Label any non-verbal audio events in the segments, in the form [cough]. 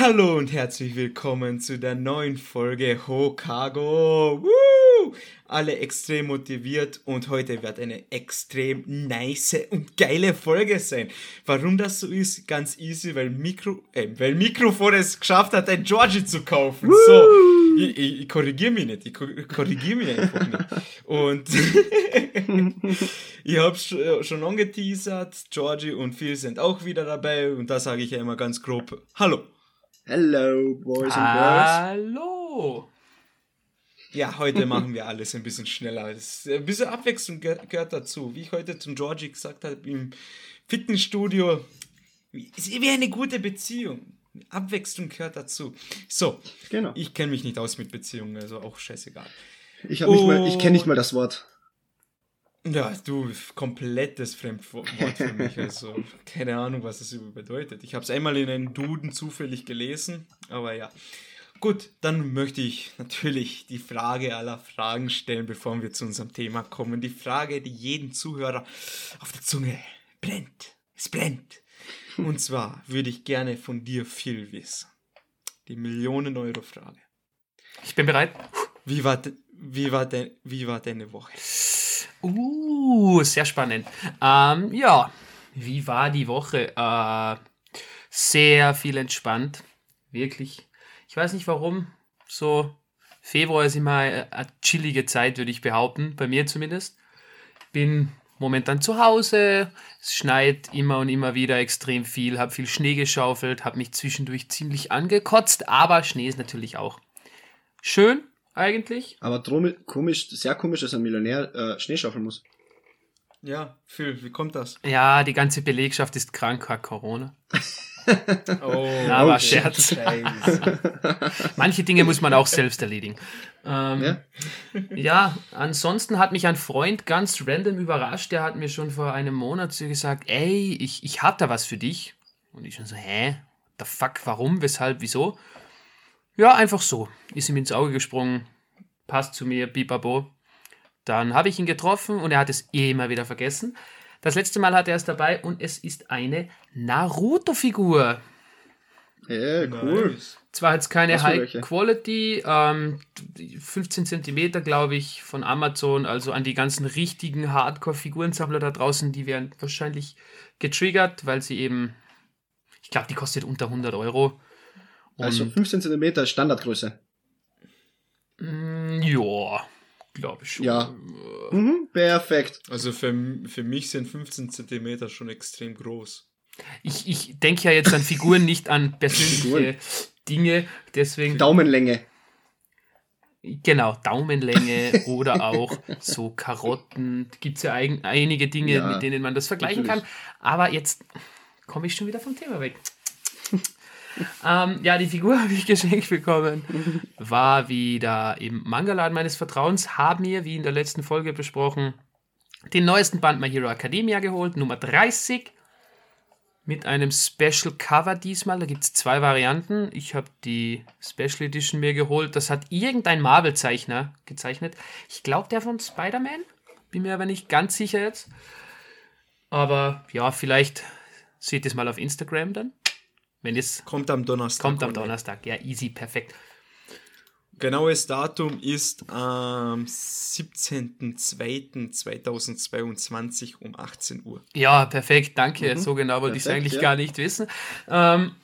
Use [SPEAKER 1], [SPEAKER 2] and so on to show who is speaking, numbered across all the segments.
[SPEAKER 1] Hallo und herzlich willkommen zu der neuen Folge Hokago. Woo! Alle extrem motiviert und heute wird eine extrem nice und geile Folge sein. Warum das so ist? Ganz easy, weil Mikro, äh, weil Mikrofon es geschafft hat, ein Georgie zu kaufen. Woo! So, ich, ich, ich korrigiere mich nicht, ich korrigiere mich einfach nicht. Und [laughs] ich habe schon angeteasert, Georgie und Phil sind auch wieder dabei und da sage ich ja immer ganz grob Hallo.
[SPEAKER 2] Hello, Boys and
[SPEAKER 3] Girls. Hallo.
[SPEAKER 1] Ja, heute machen wir alles ein bisschen schneller. ein bisschen Abwechslung gehört dazu. Wie ich heute zum Georgie gesagt habe, im Fitnessstudio, ist wie eine gute Beziehung. Abwechslung gehört dazu. So, genau. ich kenne mich nicht aus mit Beziehungen, also auch scheißegal.
[SPEAKER 2] Ich, ich kenne nicht mal das Wort.
[SPEAKER 1] Ja, du, komplettes Fremdwort für mich. Also, keine Ahnung, was das bedeutet. Ich habe es einmal in einem Duden zufällig gelesen, aber ja. Gut, dann möchte ich natürlich die Frage aller Fragen stellen, bevor wir zu unserem Thema kommen. Die Frage, die jeden Zuhörer auf der Zunge brennt. Es brennt. Und zwar würde ich gerne von dir viel wissen. Die Millionen-Euro-Frage.
[SPEAKER 3] Ich bin bereit.
[SPEAKER 1] Wie war, wie, war de, wie war deine Woche?
[SPEAKER 3] Uh, sehr spannend. Ähm, ja, wie war die Woche? Äh, sehr viel entspannt. Wirklich. Ich weiß nicht warum. So, Februar ist immer eine chillige Zeit, würde ich behaupten. Bei mir zumindest. Bin momentan zu Hause. Es schneit immer und immer wieder extrem viel. Habe viel Schnee geschaufelt. Habe mich zwischendurch ziemlich angekotzt. Aber Schnee ist natürlich auch schön eigentlich.
[SPEAKER 2] Aber drum, komisch, sehr komisch, dass ein Millionär äh, Schnee schaufeln muss.
[SPEAKER 1] Ja, Phil, wie kommt das?
[SPEAKER 3] Ja, die ganze Belegschaft ist krank, hat Corona. [laughs] oh, Na, war okay. Scherz. Manche Dinge muss man auch selbst erledigen. Ähm, ja? ja, ansonsten hat mich ein Freund ganz random überrascht. Der hat mir schon vor einem Monat so gesagt, ey, ich, ich hab da was für dich. Und ich schon so, hä? The fuck, warum, weshalb, wieso? Ja, einfach so. Ist ihm ins Auge gesprungen. Passt zu mir, bibabo. Dann habe ich ihn getroffen und er hat es eh immer wieder vergessen. Das letzte Mal hatte er es dabei und es ist eine Naruto-Figur.
[SPEAKER 2] Ja, cool. Nice.
[SPEAKER 3] Zwar jetzt keine High welche? Quality, ähm, 15 cm, glaube ich, von Amazon, also an die ganzen richtigen Hardcore-Figurensammler da draußen, die werden wahrscheinlich getriggert, weil sie eben, ich glaube, die kostet unter 100 Euro.
[SPEAKER 2] Also Und also 15 cm Standardgröße.
[SPEAKER 3] Mm, ja, glaube ich schon.
[SPEAKER 2] Ja. Mhm, perfekt.
[SPEAKER 1] Also für, für mich sind 15 cm schon extrem groß.
[SPEAKER 3] Ich, ich denke ja jetzt an Figuren, nicht an [laughs] persönliche Dinge, deswegen.
[SPEAKER 2] Daumenlänge.
[SPEAKER 3] Genau, Daumenlänge [laughs] oder auch so Karotten. Gibt es ja ein, einige Dinge, ja, mit denen man das vergleichen natürlich. kann. Aber jetzt komme ich schon wieder vom Thema weg ähm, ja, die Figur [laughs] habe ich geschenkt bekommen. War wieder im Mangaladen meines Vertrauens. Haben mir, wie in der letzten Folge besprochen, den neuesten Band My Hero Academia geholt, Nummer 30. Mit einem Special Cover diesmal. Da gibt es zwei Varianten. Ich habe die Special Edition mir geholt. Das hat irgendein Marvel-Zeichner gezeichnet. Ich glaube, der von Spider-Man. Bin mir aber nicht ganz sicher jetzt. Aber ja, vielleicht seht ihr es mal auf Instagram dann. Wenn es
[SPEAKER 1] kommt am Donnerstag.
[SPEAKER 3] Kommt am Donnerstag, ja, easy, perfekt.
[SPEAKER 1] Genaues Datum ist am 17.02.2022 um 18 Uhr.
[SPEAKER 3] Ja, perfekt, danke. Mhm. So genau wollte ich es eigentlich ja. gar nicht wissen. Ähm,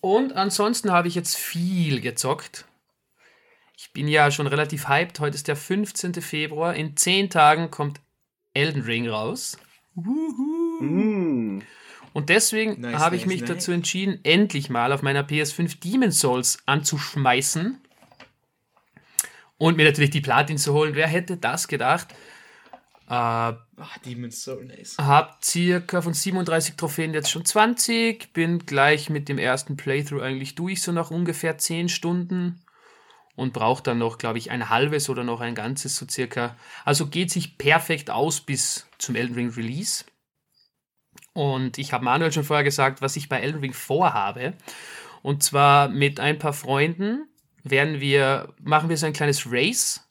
[SPEAKER 3] und ansonsten habe ich jetzt viel gezockt. Ich bin ja schon relativ hyped. Heute ist der 15. Februar. In 10 Tagen kommt Elden Ring raus. Wuhu. Mm. Und deswegen nice, habe ich mich nice. dazu entschieden, endlich mal auf meiner PS5 Demon's Souls anzuschmeißen und mir natürlich die Platin zu holen. Wer hätte das gedacht? Äh,
[SPEAKER 1] Ach, Demon's Souls, nice.
[SPEAKER 3] Hab circa von 37 Trophäen jetzt schon 20. Bin gleich mit dem ersten Playthrough eigentlich durch, so nach ungefähr 10 Stunden. Und braucht dann noch, glaube ich, ein halbes oder noch ein ganzes, so circa. Also geht sich perfekt aus bis zum Elden Ring Release. Und ich habe Manuel schon vorher gesagt, was ich bei Elden Ring vorhabe. Und zwar mit ein paar Freunden werden wir, machen wir so ein kleines Race.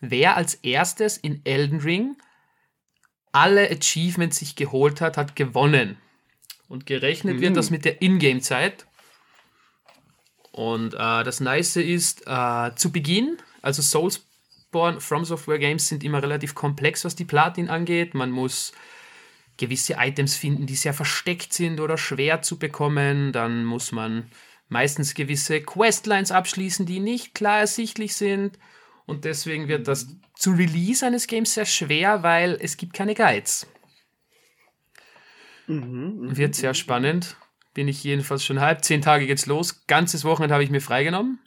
[SPEAKER 3] Wer als erstes in Elden Ring alle Achievements sich geholt hat, hat gewonnen. Und gerechnet mhm. wird das mit der Ingame-Zeit. Und äh, das Nice ist, äh, zu Beginn, also Soulsborne From Software Games sind immer relativ komplex, was die Platin angeht. Man muss gewisse Items finden, die sehr versteckt sind oder schwer zu bekommen. Dann muss man meistens gewisse Questlines abschließen, die nicht klar ersichtlich sind. Und deswegen wird das zu Release eines Games sehr schwer, weil es gibt keine Guides. Mhm, wird sehr spannend. Bin ich jedenfalls schon halb. Zehn Tage geht's los. Ganzes Wochenende habe ich mir freigenommen.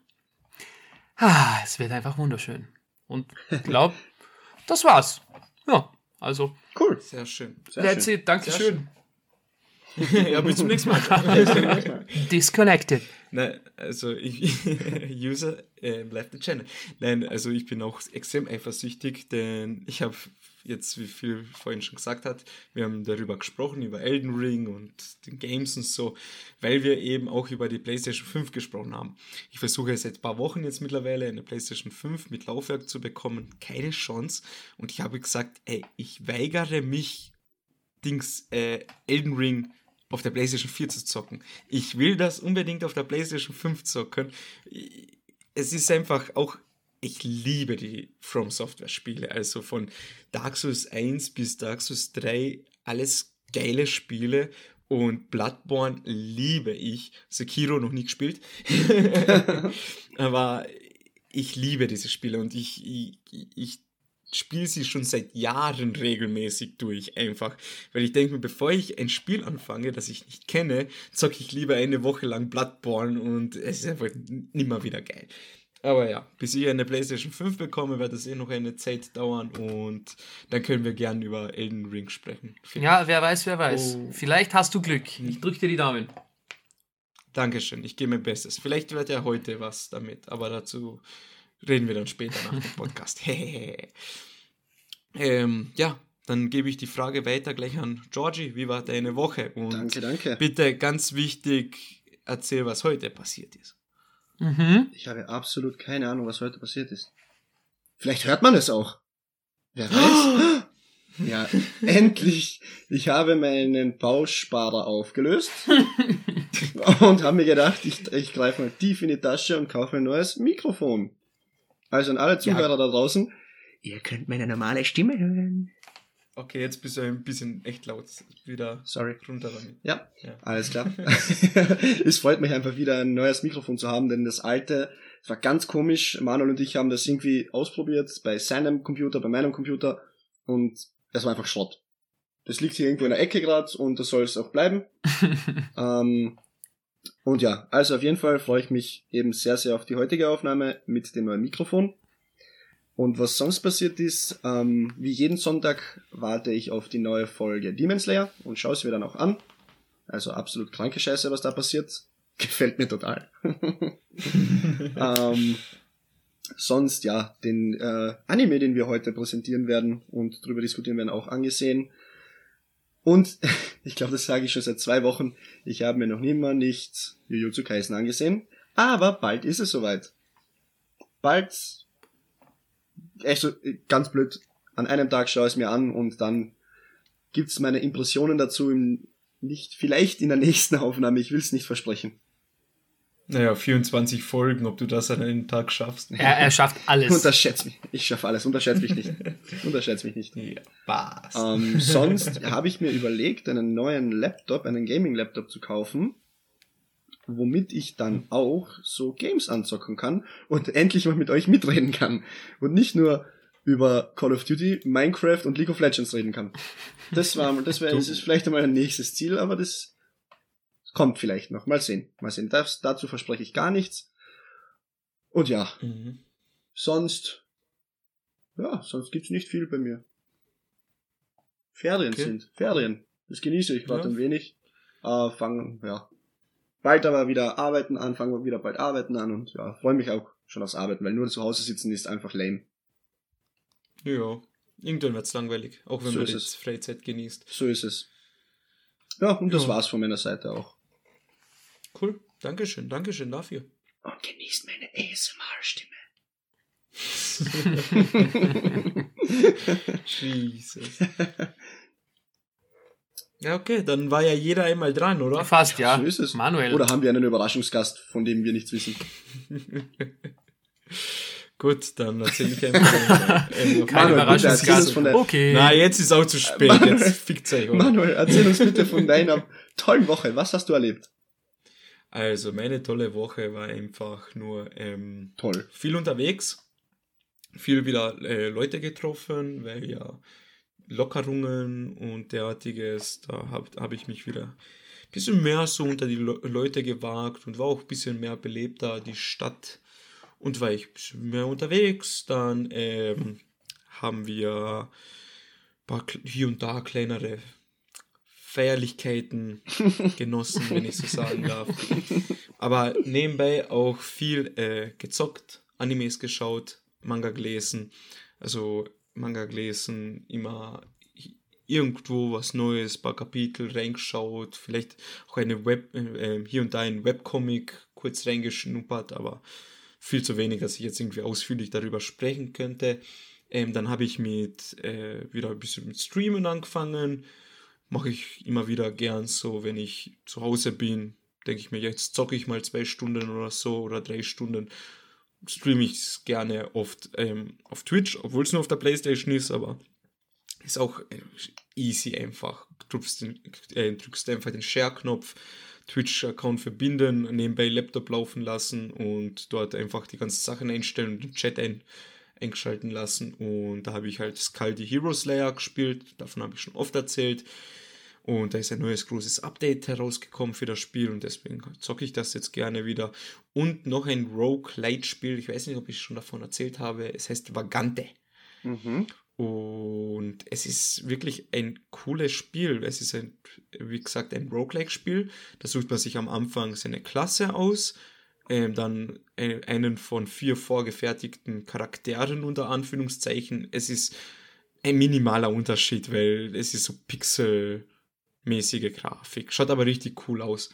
[SPEAKER 3] Ah, es wird einfach wunderschön. Und ich glaube, das war's. Ja, also.
[SPEAKER 1] Cool. Sehr schön.
[SPEAKER 3] Sehr that's schön. it. Dankeschön.
[SPEAKER 1] ja, bis zum nächsten Mal. [laughs]
[SPEAKER 3] Disconnected.
[SPEAKER 1] Nein, also ich, [laughs] User äh, left the channel. Nein, also ich bin auch extrem eifersüchtig, denn ich habe jetzt, wie viel vorhin schon gesagt hat, wir haben darüber gesprochen, über Elden Ring und den Games und so, weil wir eben auch über die PlayStation 5 gesprochen haben. Ich versuche seit ein paar Wochen jetzt mittlerweile eine PlayStation 5 mit Laufwerk zu bekommen, keine Chance. Und ich habe gesagt, ey, ich weigere mich, Dings, äh, Elden Ring auf der PlayStation 4 zu zocken. Ich will das unbedingt auf der PlayStation 5 zocken. Es ist einfach auch ich liebe die From Software Spiele. Also von Dark Souls 1 bis Dark Souls 3, alles geile Spiele. Und Bloodborne liebe ich. Sekiro noch nie gespielt. [laughs] Aber ich liebe diese Spiele und ich, ich, ich spiele sie schon seit Jahren regelmäßig durch, einfach. Weil ich denke mir, bevor ich ein Spiel anfange, das ich nicht kenne, zocke ich lieber eine Woche lang Bloodborne und es ist einfach nimmer wieder geil. Aber ja, bis ich eine PlayStation 5 bekomme, wird das eh noch eine Zeit dauern und dann können wir gern über Elden Ring sprechen.
[SPEAKER 3] Ja, wer weiß, wer weiß. Oh. Vielleicht hast du Glück. Ich drücke dir die Daumen.
[SPEAKER 1] Dankeschön, ich gebe mein Bestes. Vielleicht wird ja heute was damit, aber dazu reden wir dann später nach dem Podcast. [laughs] ähm, ja, dann gebe ich die Frage weiter gleich an Georgie. Wie war deine Woche?
[SPEAKER 2] Und danke, danke.
[SPEAKER 1] Bitte ganz wichtig, erzähl, was heute passiert ist.
[SPEAKER 2] Mhm. Ich habe absolut keine Ahnung, was heute passiert ist. Vielleicht hört man es auch. Wer weiß? [gasps] ja, endlich. Ich habe meinen Bausparer aufgelöst [laughs] und habe mir gedacht, ich, ich greife mal tief in die Tasche und kaufe ein neues Mikrofon. Also an alle Zuhörer ja. da draußen, ihr könnt meine normale Stimme hören.
[SPEAKER 1] Okay, jetzt bist du ein bisschen echt laut. Wieder
[SPEAKER 2] Sorry.
[SPEAKER 1] runter damit.
[SPEAKER 2] Ja, ja. alles klar. [laughs] [laughs] es freut mich einfach wieder ein neues Mikrofon zu haben, denn das alte, es war ganz komisch. Manuel und ich haben das irgendwie ausprobiert bei seinem Computer, bei meinem Computer und es war einfach Schrott. Das liegt hier irgendwo in der Ecke gerade und das soll es auch bleiben. [laughs] ähm, und ja, also auf jeden Fall freue ich mich eben sehr, sehr auf die heutige Aufnahme mit dem neuen Mikrofon. Und was sonst passiert ist, ähm, wie jeden Sonntag warte ich auf die neue Folge Demon Slayer und schaue es mir dann auch an. Also absolut kranke Scheiße, was da passiert. [laughs] Gefällt mir total. [laughs] ähm, sonst, ja, den äh, Anime, den wir heute präsentieren werden und darüber diskutieren werden, auch angesehen. Und [laughs] ich glaube, das sage ich schon seit zwei Wochen. Ich habe mir noch nimmer nicht Jujutsu Kaisen angesehen. Aber bald ist es soweit. Bald echt so ganz blöd, an einem Tag schaue ich es mir an und dann gibt's meine Impressionen dazu im, nicht, vielleicht in der nächsten [laughs] Aufnahme, ich will es nicht versprechen.
[SPEAKER 1] Naja, 24 Folgen, ob du das an einem Tag schaffst.
[SPEAKER 3] Er, er schafft alles. [laughs]
[SPEAKER 2] Unterschätzt mich. Ich schaffe alles. Unterschätzt mich nicht. Unterschätzt mich nicht.
[SPEAKER 1] Ja, was.
[SPEAKER 2] Ähm, sonst [laughs] habe ich mir überlegt, einen neuen Laptop, einen Gaming-Laptop zu kaufen womit ich dann auch so Games anzocken kann und [laughs] endlich mal mit euch mitreden kann. Und nicht nur über Call of Duty, Minecraft und League of Legends reden kann. Das war, das wäre, das ist vielleicht einmal ein nächstes Ziel, aber das kommt vielleicht noch. Mal sehen. Mal sehen. Das, dazu verspreche ich gar nichts. Und ja. Mhm. Sonst, ja, sonst gibt's nicht viel bei mir. Ferien okay. sind. Ferien. Das genieße ich gerade ja. ein wenig. Äh, fangen, ja, bald aber wieder arbeiten an, fangen wir wieder bald arbeiten an und ja, freue mich auch schon aufs Arbeiten, weil nur zu Hause sitzen ist einfach lame.
[SPEAKER 1] Ja, irgendwann wird's langweilig, auch wenn so man jetzt Freizeit genießt.
[SPEAKER 2] So ist es. Ja, und das ja. war's von meiner Seite auch.
[SPEAKER 1] Cool, Dankeschön, Dankeschön dafür.
[SPEAKER 2] Und genießt meine ASMR-Stimme. [laughs]
[SPEAKER 1] Jesus. [laughs] Ja, okay, dann war ja jeder einmal dran, oder?
[SPEAKER 3] Fast, ja.
[SPEAKER 2] So ist es.
[SPEAKER 3] Manuel.
[SPEAKER 2] Oder haben wir einen Überraschungsgast, von dem wir nichts wissen? [laughs]
[SPEAKER 1] Gut, dann erzähle ich einfach. [laughs]
[SPEAKER 3] Kein
[SPEAKER 2] Manuel, bitte erzähl uns
[SPEAKER 3] Überraschungsgast.
[SPEAKER 2] von der-
[SPEAKER 3] Okay.
[SPEAKER 1] Na, jetzt ist auch zu spät.
[SPEAKER 2] Manuel-
[SPEAKER 1] Jetzt fickt's euch, oder?
[SPEAKER 2] Manuel, erzähl uns bitte von deiner tollen Woche. Was hast du erlebt?
[SPEAKER 1] Also, meine tolle Woche war einfach nur ähm,
[SPEAKER 2] Toll.
[SPEAKER 1] viel unterwegs, viel wieder äh, Leute getroffen, weil ja Lockerungen und derartiges, da habe hab ich mich wieder ein bisschen mehr so unter die Le Leute gewagt und war auch ein bisschen mehr belebter, die Stadt. Und war ich ein bisschen mehr unterwegs, dann ähm, haben wir ein paar hier und da kleinere Feierlichkeiten [laughs] genossen, wenn ich so sagen darf. Aber nebenbei auch viel äh, gezockt, Animes geschaut, Manga gelesen. Also Manga gelesen, immer irgendwo was Neues, paar Kapitel reingeschaut, vielleicht auch eine Web, äh, hier und da ein Webcomic kurz reingeschnuppert, aber viel zu wenig, dass ich jetzt irgendwie ausführlich darüber sprechen könnte. Ähm, dann habe ich mit äh, wieder ein bisschen mit Streamen angefangen. Mache ich immer wieder gern so, wenn ich zu Hause bin, denke ich mir, jetzt zocke ich mal zwei Stunden oder so oder drei Stunden. Streame ich es gerne oft ähm, auf Twitch, obwohl es nur auf der Playstation ist, aber ist auch äh, easy einfach. Drückst, den, äh, drückst einfach den Share-Knopf, Twitch-Account verbinden, nebenbei Laptop laufen lassen und dort einfach die ganzen Sachen einstellen und den Chat ein, eingeschalten lassen. Und da habe ich halt Skull the Hero Slayer gespielt, davon habe ich schon oft erzählt. Und da ist ein neues großes Update herausgekommen für das Spiel und deswegen zocke ich das jetzt gerne wieder. Und noch ein Rogue-Light-Spiel, ich weiß nicht, ob ich schon davon erzählt habe, es heißt Vagante.
[SPEAKER 2] Mhm.
[SPEAKER 1] Und es ist wirklich ein cooles Spiel. Es ist ein, wie gesagt, ein Roguelike-Spiel. Da sucht man sich am Anfang seine Klasse aus, ähm, dann ein- einen von vier vorgefertigten Charakteren unter Anführungszeichen. Es ist ein minimaler Unterschied, weil es ist so pixelmäßige Grafik. Schaut aber richtig cool aus.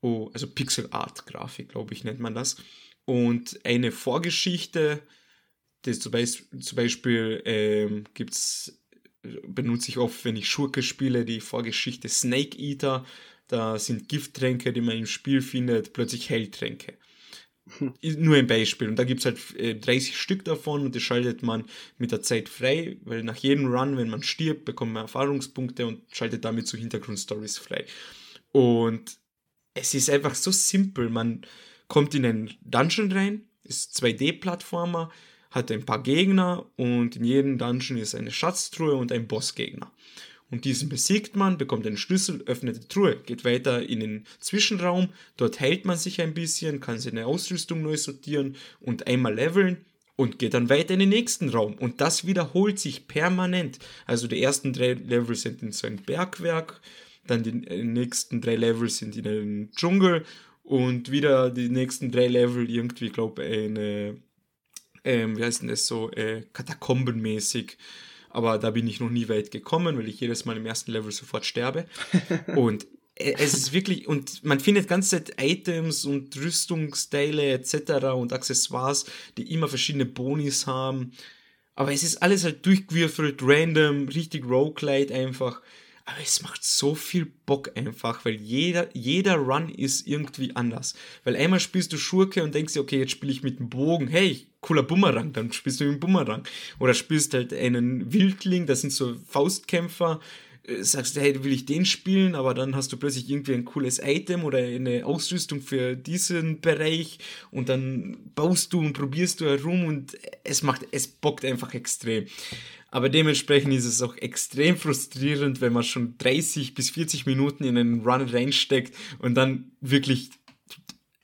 [SPEAKER 1] Oh, also Pixel Art Grafik, glaube ich, nennt man das. Und eine Vorgeschichte, das zum Beispiel, zum Beispiel ähm, gibt's, benutze ich oft, wenn ich Schurke spiele, die Vorgeschichte Snake Eater. Da sind Gifttränke, die man im Spiel findet, plötzlich Heiltränke. Nur ein Beispiel. Und da gibt es halt äh, 30 Stück davon und das schaltet man mit der Zeit frei, weil nach jedem Run, wenn man stirbt, bekommt man Erfahrungspunkte und schaltet damit so Hintergrundstories frei. Und es ist einfach so simpel. Man kommt in einen Dungeon rein, ist 2D-Plattformer, hat ein paar Gegner und in jedem Dungeon ist eine Schatztruhe und ein Bossgegner. Und diesen besiegt man, bekommt einen Schlüssel, öffnet die Truhe, geht weiter in den Zwischenraum, dort heilt man sich ein bisschen, kann seine Ausrüstung neu sortieren und einmal leveln und geht dann weiter in den nächsten Raum. Und das wiederholt sich permanent. Also die ersten drei Level sind in so ein Bergwerk, dann die äh, nächsten drei Level sind in einem Dschungel und wieder die nächsten drei Level irgendwie, glaube ich, eine, ähm, wie heißt denn das so, äh, katakombenmäßig. Aber da bin ich noch nie weit gekommen, weil ich jedes Mal im ersten Level sofort sterbe. [laughs] und äh, es ist wirklich, und man findet ganze Zeit Items und Rüstungsteile etc. und Accessoires, die immer verschiedene Bonis haben. Aber es ist alles halt durchgewürfelt, random, richtig roguelite einfach. Aber es macht so viel Bock einfach, weil jeder, jeder Run ist irgendwie anders. Weil einmal spielst du Schurke und denkst dir, okay, jetzt spiele ich mit dem Bogen. Hey, cooler Bumerang, dann spielst du mit dem Bumerang. Oder spielst halt einen Wildling, das sind so Faustkämpfer. äh, Sagst du, hey, will ich den spielen, aber dann hast du plötzlich irgendwie ein cooles Item oder eine Ausrüstung für diesen Bereich und dann baust du und probierst du herum und es macht, es bockt einfach extrem. Aber dementsprechend ist es auch extrem frustrierend, wenn man schon 30 bis 40 Minuten in einen Run reinsteckt und dann wirklich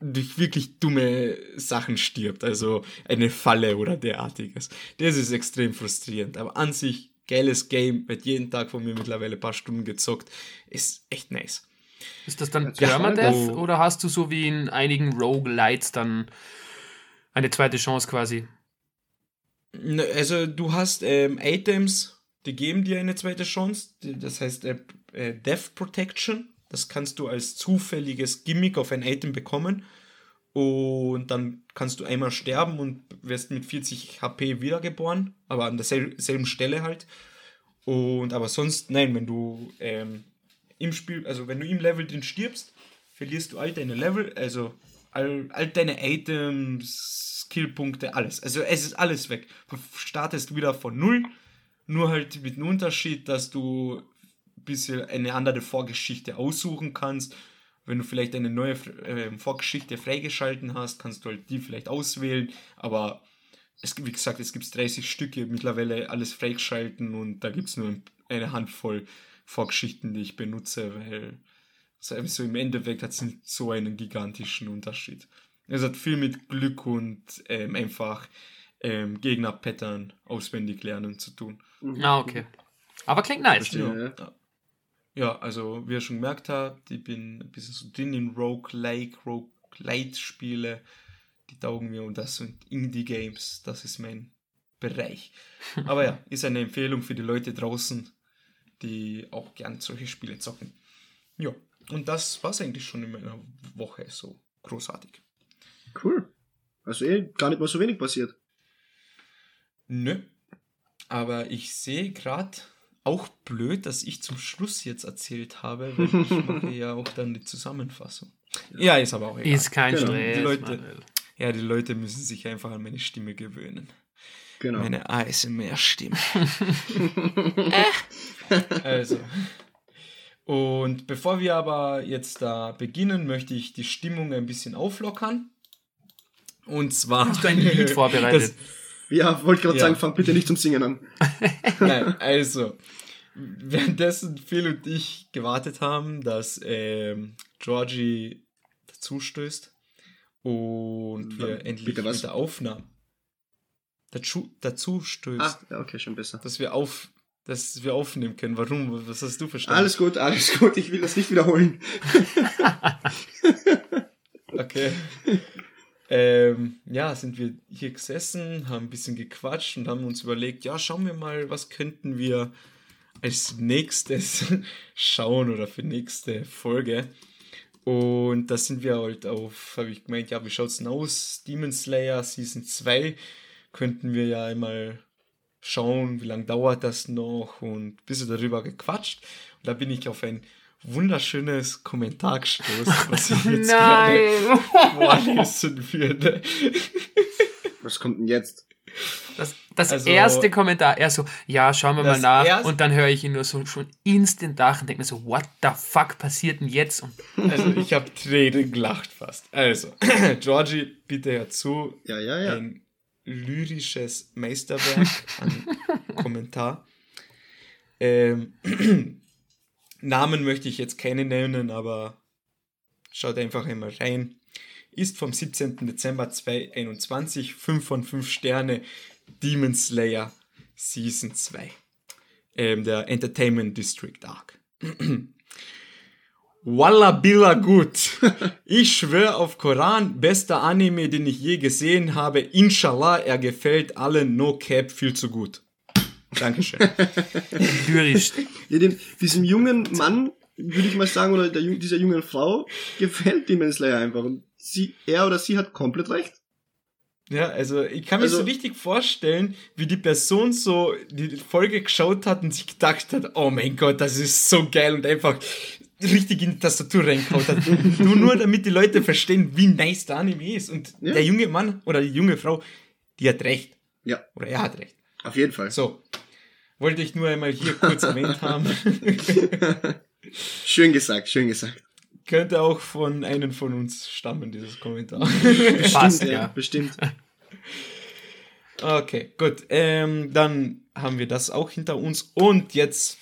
[SPEAKER 1] durch wirklich dumme Sachen stirbt, also eine Falle oder derartiges. Das ist extrem frustrierend, aber an sich geiles Game, wird jeden Tag von mir mittlerweile ein paar Stunden gezockt, ist echt nice.
[SPEAKER 3] Ist das dann
[SPEAKER 2] Ja,
[SPEAKER 3] Permadeath
[SPEAKER 1] oh.
[SPEAKER 3] oder hast du so wie in einigen Roguelites dann eine zweite Chance quasi?
[SPEAKER 1] Ne, Also du hast ähm, Items, die geben dir eine zweite Chance, das heißt äh, äh, Death Protection, das kannst du als zufälliges Gimmick auf ein Item bekommen. Und dann kannst du einmal sterben und wirst mit 40 HP wiedergeboren, aber an derselben Stelle halt. Und aber sonst, nein, wenn du ähm, im Spiel, also wenn du im Level drin stirbst, verlierst du all deine Level, also all, all deine Items, Skillpunkte, alles. Also es ist alles weg. Du startest wieder von null, nur halt mit dem Unterschied, dass du ein bisschen eine andere Vorgeschichte aussuchen kannst. Wenn du vielleicht eine neue äh, Vorgeschichte freigeschalten hast, kannst du halt die vielleicht auswählen, aber es, wie gesagt, es gibt 30 Stücke mittlerweile alles freigeschalten und da gibt es nur eine Handvoll Vorgeschichten, die ich benutze, weil so im Endeffekt hat es nicht so einen gigantischen Unterschied. Es hat viel mit Glück und ähm, einfach ähm, Gegner-Pattern auswendig lernen zu tun.
[SPEAKER 3] Mhm. Ah, okay. Aber klingt nice.
[SPEAKER 1] Ja, ja, also wie ihr schon gemerkt habt, ich bin ein bisschen so drin in Rogue-like, Rogue-Light-Spiele. Die taugen mir und das sind Indie-Games. Das ist mein Bereich. [laughs] Aber ja, ist eine Empfehlung für die Leute draußen, die auch gern solche Spiele zocken. Ja, und das war es eigentlich schon in meiner Woche so großartig.
[SPEAKER 2] Cool. Also eh gar nicht mal so wenig passiert.
[SPEAKER 1] Nö. Aber ich sehe gerade auch blöd, dass ich zum Schluss jetzt erzählt habe, weil ich [laughs] mache ja auch dann die Zusammenfassung. Ja, ist aber auch egal.
[SPEAKER 3] Ist kein genau. Stress.
[SPEAKER 1] Die Leute, ja, die Leute müssen sich einfach an meine Stimme gewöhnen. Genau. Meine ASMR-Stimme. [laughs] [laughs] also. Und bevor wir aber jetzt da beginnen, möchte ich die Stimmung ein bisschen auflockern. Und zwar.
[SPEAKER 3] Hast du ein Lied [laughs] vorbereitet?
[SPEAKER 2] Das, ja, wollte gerade ja. sagen, fang bitte nicht zum Singen an. [laughs]
[SPEAKER 1] Nein, also. Währenddessen Phil und ich gewartet haben, dass ähm, Georgie dazustößt und wir endlich bitte was? mit der Aufnahme dazu, dazu stößt. Ah,
[SPEAKER 2] ja, okay, schon besser.
[SPEAKER 1] Dass wir auf, dass wir aufnehmen können. Warum? Was hast du verstanden?
[SPEAKER 2] Alles gut, alles gut. Ich will das nicht wiederholen. [laughs]
[SPEAKER 1] okay. Ähm, ja, sind wir hier gesessen, haben ein bisschen gequatscht und haben uns überlegt, ja, schauen wir mal, was könnten wir als nächstes [laughs] schauen oder für nächste Folge. Und da sind wir halt auf, habe ich gemeint, ja, wie schaut's denn aus? Demon Slayer Season 2 könnten wir ja einmal schauen, wie lange dauert das noch und ein bisschen darüber gequatscht. Und da bin ich auf ein wunderschönes Kommentar gestoßen, was ich jetzt [laughs]
[SPEAKER 3] Nein.
[SPEAKER 1] vorlesen würde.
[SPEAKER 2] Was kommt denn jetzt?
[SPEAKER 3] Das, das also, erste Kommentar, er so, ja, schauen wir mal nach. Und dann höre ich ihn nur so schon instant nach und denke mir so, what the fuck passiert denn jetzt? Und
[SPEAKER 1] also ich habe Tränen gelacht fast. Also, [clears throat] Georgie, bitte hör zu.
[SPEAKER 2] Ja, ja, ja.
[SPEAKER 1] Ein lyrisches Meisterwerk an [laughs] Kommentar. Ähm, [clears throat] Namen möchte ich jetzt keine nennen, aber schaut einfach einmal rein. Ist vom 17. Dezember 2021, 5 von 5 Sterne, Demon Slayer Season 2. Ähm, der Entertainment District Arc. [clears throat] Walla Billa [laughs] gut. Ich schwöre auf Koran, bester Anime, den ich je gesehen habe. Inshallah, er gefällt allen No Cap viel zu gut. Dankeschön. [laughs]
[SPEAKER 3] Lyrisch.
[SPEAKER 2] Ja, dem, diesem jungen Mann, würde ich mal sagen, oder der, dieser jungen Frau gefällt Demon Slayer einfach. Und sie, er oder sie hat komplett recht.
[SPEAKER 1] Ja, also ich kann mir also, so richtig vorstellen, wie die Person so die Folge geschaut hat und sich gedacht hat, oh mein Gott, das ist so geil und einfach richtig in die Tastatur reingehauen hat. nur, nur damit die Leute verstehen, wie nice der Anime ist. Und ja. der junge Mann oder die junge Frau, die hat recht.
[SPEAKER 2] Ja.
[SPEAKER 1] Oder er hat recht.
[SPEAKER 2] Auf jeden Fall.
[SPEAKER 1] So. Wollte ich nur einmal hier kurz erwähnt haben. [laughs]
[SPEAKER 2] schön gesagt, schön gesagt.
[SPEAKER 1] Könnte auch von einem von uns stammen, dieses Kommentar.
[SPEAKER 2] Bestimmt, Passt, ja, bestimmt.
[SPEAKER 1] Okay, gut. Ähm, dann haben wir das auch hinter uns. Und jetzt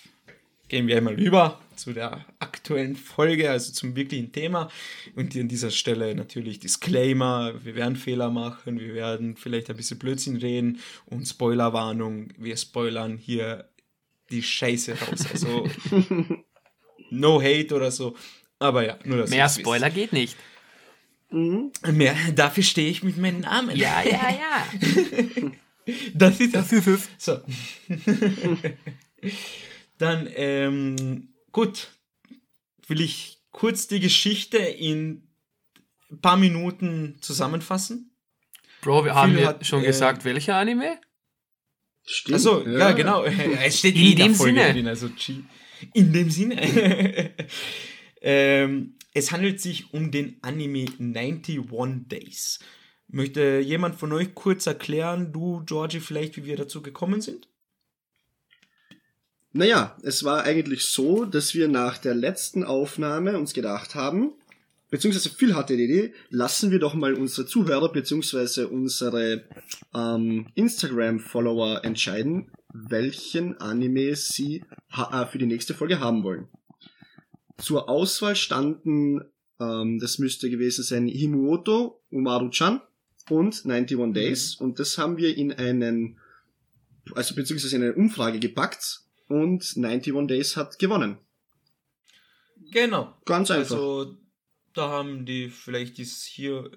[SPEAKER 1] gehen wir einmal über zu der aktuellen Folge, also zum wirklichen Thema. Und an dieser Stelle natürlich Disclaimer, wir werden Fehler machen, wir werden vielleicht ein bisschen Blödsinn reden und Spoilerwarnung, wir spoilern hier die Scheiße raus. Also [laughs] no hate oder so. Aber ja, nur das.
[SPEAKER 3] Mehr Spoiler wisst. geht nicht.
[SPEAKER 1] Mhm. Mehr, dafür stehe ich mit meinen Namen.
[SPEAKER 3] Ja, ja, ja. [laughs]
[SPEAKER 1] das ist das. Ist es. So. [laughs] Dann, ähm, gut, will ich kurz die Geschichte in ein paar Minuten zusammenfassen.
[SPEAKER 3] Bro, wir haben ja schon äh, gesagt, welcher Anime?
[SPEAKER 1] Stimmt. Also ja, ja, genau. [laughs] Es steht in, in dem Folge Sinne. drin. Also In dem Sinne. [laughs] ähm, es handelt sich um den Anime 91 Days. Möchte jemand von euch kurz erklären, du, Georgie, vielleicht, wie wir dazu gekommen sind?
[SPEAKER 2] Naja, es war eigentlich so, dass wir nach der letzten Aufnahme uns gedacht haben, beziehungsweise Phil hatte die Idee, lassen wir doch mal unsere Zuhörer beziehungsweise unsere ähm, Instagram-Follower entscheiden, welchen Anime sie äh, für die nächste Folge haben wollen. Zur Auswahl standen, ähm, das müsste gewesen sein, Himuoto, Umaru-chan und 91 mhm. Days. Und das haben wir in einen, also beziehungsweise in eine Umfrage gepackt und 91 Days hat gewonnen.
[SPEAKER 1] Genau.
[SPEAKER 2] Ganz einfach.
[SPEAKER 1] Also da haben die vielleicht ist hier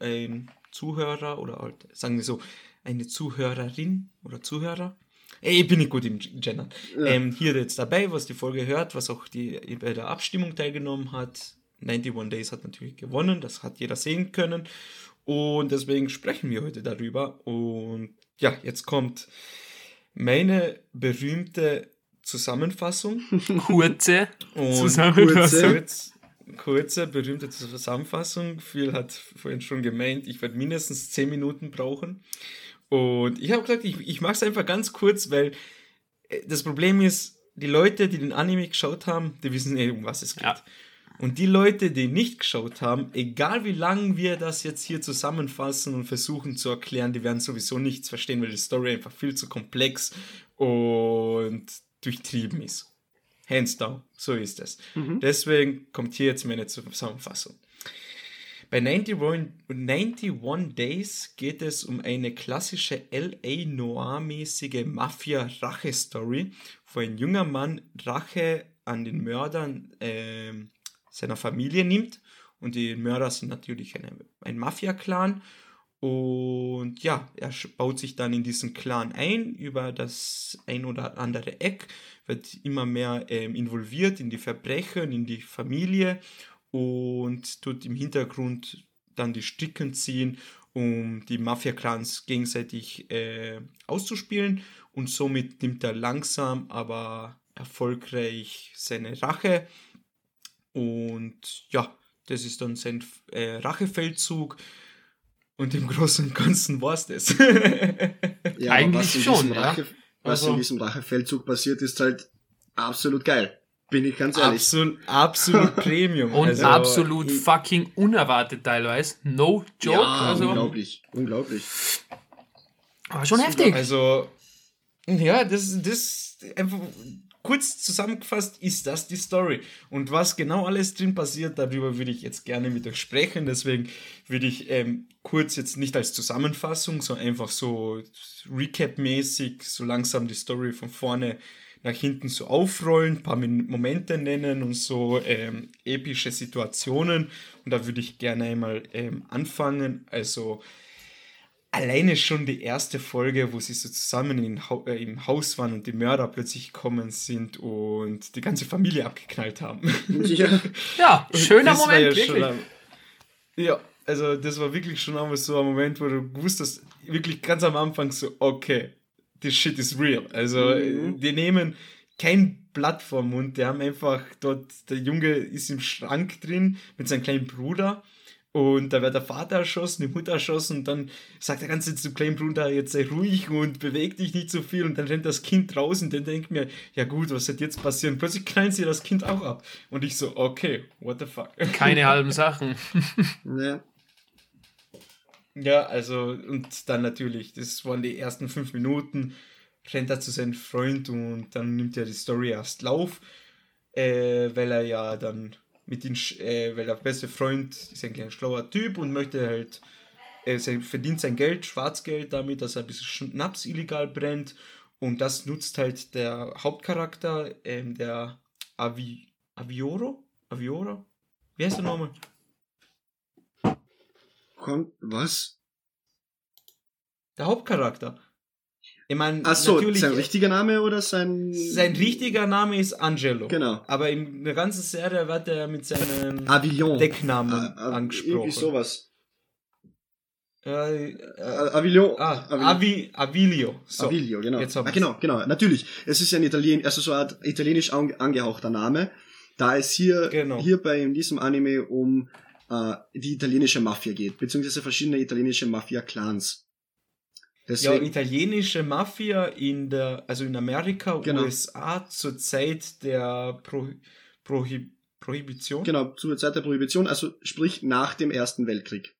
[SPEAKER 1] ein Zuhörer oder halt, sagen wir so, eine Zuhörerin oder Zuhörer. Ey, ich bin nicht gut im Gendern. Ja. Ähm, hier jetzt dabei, was die Folge hört, was auch die bei der Abstimmung teilgenommen hat. 91 Days hat natürlich gewonnen, das hat jeder sehen können. Und deswegen sprechen wir heute darüber. Und ja, jetzt kommt meine berühmte Zusammenfassung. [laughs]
[SPEAKER 3] Kurze Zusammenfassung.
[SPEAKER 1] Kurze, kurze, berühmte Zusammenfassung. Phil hat vorhin schon gemeint, ich werde mindestens 10 Minuten brauchen. Und ich habe gesagt, ich, ich mache es einfach ganz kurz, weil äh, das Problem ist, die Leute, die den Anime geschaut haben, die wissen eh, um was es geht. Ja. Und die Leute, die nicht geschaut haben, egal wie lange wir das jetzt hier zusammenfassen und versuchen zu erklären, die werden sowieso nichts verstehen, weil die Story einfach viel zu komplex und durchtrieben ist. Hands down, so ist es. Mhm. Deswegen kommt hier jetzt meine Zusammenfassung. Bei 91, 91 Days geht es um eine klassische LA Noir-mäßige Mafia-Rache-Story, wo ein junger Mann Rache an den Mördern äh, seiner Familie nimmt. Und die Mörder sind natürlich eine, ein Mafia-Clan. Und ja, er baut sich dann in diesen Clan ein über das ein oder andere Eck, wird immer mehr ähm, involviert in die Verbrechen, in die Familie und tut im Hintergrund dann die Stricken ziehen, um die Mafia-Clans gegenseitig äh, auszuspielen. Und somit nimmt er langsam, aber erfolgreich seine Rache und ja, das ist dann sein äh, Rachefeldzug. Und im [laughs] Großen und Ganzen war es das. [laughs]
[SPEAKER 3] ja, Eigentlich schon,
[SPEAKER 2] ja. Rache, was also, in diesem Rachefeldzug passiert, ist halt absolut geil. Bin ich ganz ehrlich.
[SPEAKER 1] Absolut, absolut [laughs] Premium.
[SPEAKER 3] Und also, absolut ich, fucking unerwartet teilweise. No joke. Ja,
[SPEAKER 2] also, unglaublich. Unglaublich.
[SPEAKER 3] Aber schon heftig.
[SPEAKER 1] Also, ja, das, das einfach kurz zusammengefasst ist das die Story. Und was genau alles drin passiert, darüber würde ich jetzt gerne mit euch sprechen. Deswegen würde ich ähm, kurz jetzt nicht als Zusammenfassung, sondern einfach so Recap-mäßig so langsam die Story von vorne nach hinten so aufrollen, ein paar Momente nennen und so ähm, epische Situationen. Und da würde ich gerne einmal ähm, anfangen. Also alleine schon die erste Folge, wo sie so zusammen in, äh, im Haus waren und die Mörder plötzlich gekommen sind und die ganze Familie abgeknallt haben.
[SPEAKER 3] Ja, [laughs] ja schöner Moment,
[SPEAKER 1] ja wirklich. Am, ja, also das war wirklich schon einmal so ein Moment, wo du wusstest, wirklich ganz am Anfang so, okay, this shit is real. Also mhm. die nehmen kein Blatt vom Mund, die haben einfach dort, der Junge ist im Schrank drin mit seinem kleinen Bruder und da wird der Vater erschossen, die Mutter erschossen und dann sagt der ganze zum kleinen Bruder, jetzt sei ruhig und beweg dich nicht so viel und dann rennt das Kind draußen, dann denkt mir, ja gut, was wird jetzt passieren? Plötzlich knallen sie das Kind auch ab. Und ich so, okay, what the fuck? [laughs]
[SPEAKER 3] Keine halben Sachen. [laughs]
[SPEAKER 1] ja. Ja, also, und dann natürlich, das waren die ersten fünf Minuten, rennt er zu seinem Freund und dann nimmt er die Story erst Lauf, äh, weil er ja dann mit ihm, äh, weil der beste Freund ist ein kleiner schlauer Typ und möchte halt, er verdient sein Geld, Schwarzgeld damit, dass er ein bisschen Schnaps illegal brennt und das nutzt halt der Hauptcharakter, ähm, der Avi, Avioro? Avioro? Wie heißt der nochmal?
[SPEAKER 2] Kommt, was?
[SPEAKER 1] Der Hauptcharakter.
[SPEAKER 2] Ich meine, Ach so, sein richtiger Name oder sein.
[SPEAKER 1] Sein richtiger Name ist Angelo.
[SPEAKER 2] Genau.
[SPEAKER 1] Aber in der ganzen Serie wird er mit seinem
[SPEAKER 2] Avillon.
[SPEAKER 1] Decknamen ah, angesprochen. Irgendwie
[SPEAKER 2] sowas.
[SPEAKER 1] Äh, äh, Avilio. Ah, Avilio. Avilio.
[SPEAKER 2] So. Avilio, genau. Jetzt ah, genau, genau. Natürlich. Es ist ein Italien, also so eine Art italienisch angehauchter Name, da es hier, genau. hier bei in diesem Anime um äh, die italienische Mafia geht, beziehungsweise verschiedene italienische Mafia-Clans.
[SPEAKER 1] Deswegen, ja, italienische Mafia in der, also in Amerika, genau. USA zur Zeit der Pro, Prohib Prohibition.
[SPEAKER 2] Genau, zur Zeit der Prohibition, also sprich nach dem Ersten Weltkrieg.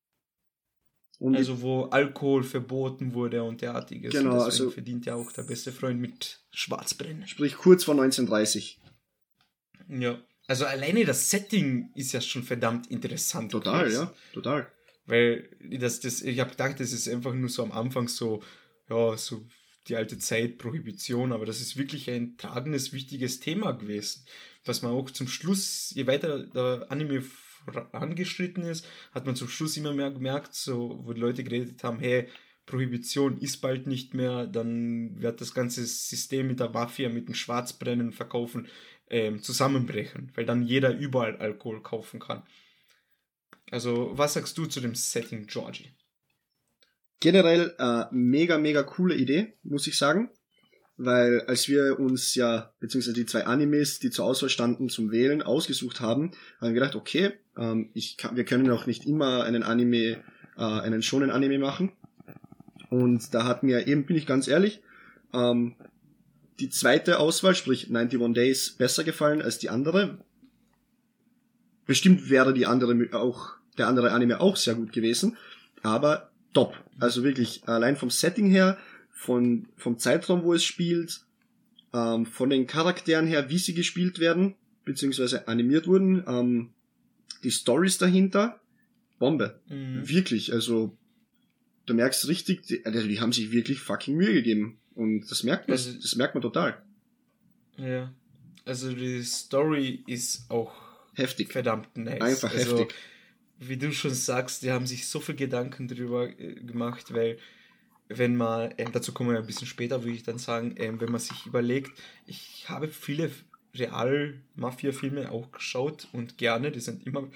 [SPEAKER 1] Und also wo Alkohol verboten wurde und derartiges. Genau, und also verdient ja auch der beste Freund mit Schwarzbrennen.
[SPEAKER 2] Sprich kurz vor 1930.
[SPEAKER 1] Ja, also alleine das Setting ist ja schon verdammt interessant.
[SPEAKER 2] Total, ja, total.
[SPEAKER 1] Weil das, das, ich habe gedacht, das ist einfach nur so am Anfang so, ja, so die alte Zeit, Prohibition, aber das ist wirklich ein tragendes, wichtiges Thema gewesen. Was man auch zum Schluss, je weiter der Anime vorangeschritten ist, hat man zum Schluss immer mehr gemerkt, so, wo die Leute geredet haben, hey, Prohibition ist bald nicht mehr, dann wird das ganze System mit der Mafia, mit dem Schwarzbrennen, Verkaufen ähm, zusammenbrechen, weil dann jeder überall Alkohol kaufen kann. Also, was sagst du zu dem Setting, Georgie?
[SPEAKER 2] Generell äh, mega, mega coole Idee, muss ich sagen. Weil als wir uns ja, beziehungsweise die zwei Animes, die zur Auswahl standen zum Wählen, ausgesucht haben, haben wir gedacht, okay, ähm, ich kann, wir können auch nicht immer einen Anime, äh, einen schonen Anime machen. Und da hat mir eben, bin ich ganz ehrlich, ähm, die zweite Auswahl, sprich 91 Days, besser gefallen als die andere. Bestimmt wäre die andere auch, der andere Anime auch sehr gut gewesen, aber top. Also wirklich, allein vom Setting her, von, vom Zeitraum, wo es spielt, ähm, von den Charakteren her, wie sie gespielt werden, beziehungsweise animiert wurden, ähm, die Stories dahinter, Bombe. Mhm. Wirklich, also du merkst richtig, die, also die haben sich wirklich fucking Mühe gegeben. Und das merkt man, also, das merkt man total.
[SPEAKER 1] Ja. Also die Story ist auch
[SPEAKER 2] heftig.
[SPEAKER 1] Verdammt nice.
[SPEAKER 2] Einfach also, heftig.
[SPEAKER 1] Wie du schon sagst, die haben sich so viel Gedanken darüber äh, gemacht, weil wenn man, ähm, dazu kommen wir ein bisschen später, würde ich dann sagen, ähm, wenn man sich überlegt, ich habe viele Real-Mafia-Filme auch geschaut und gerne, die sind immer,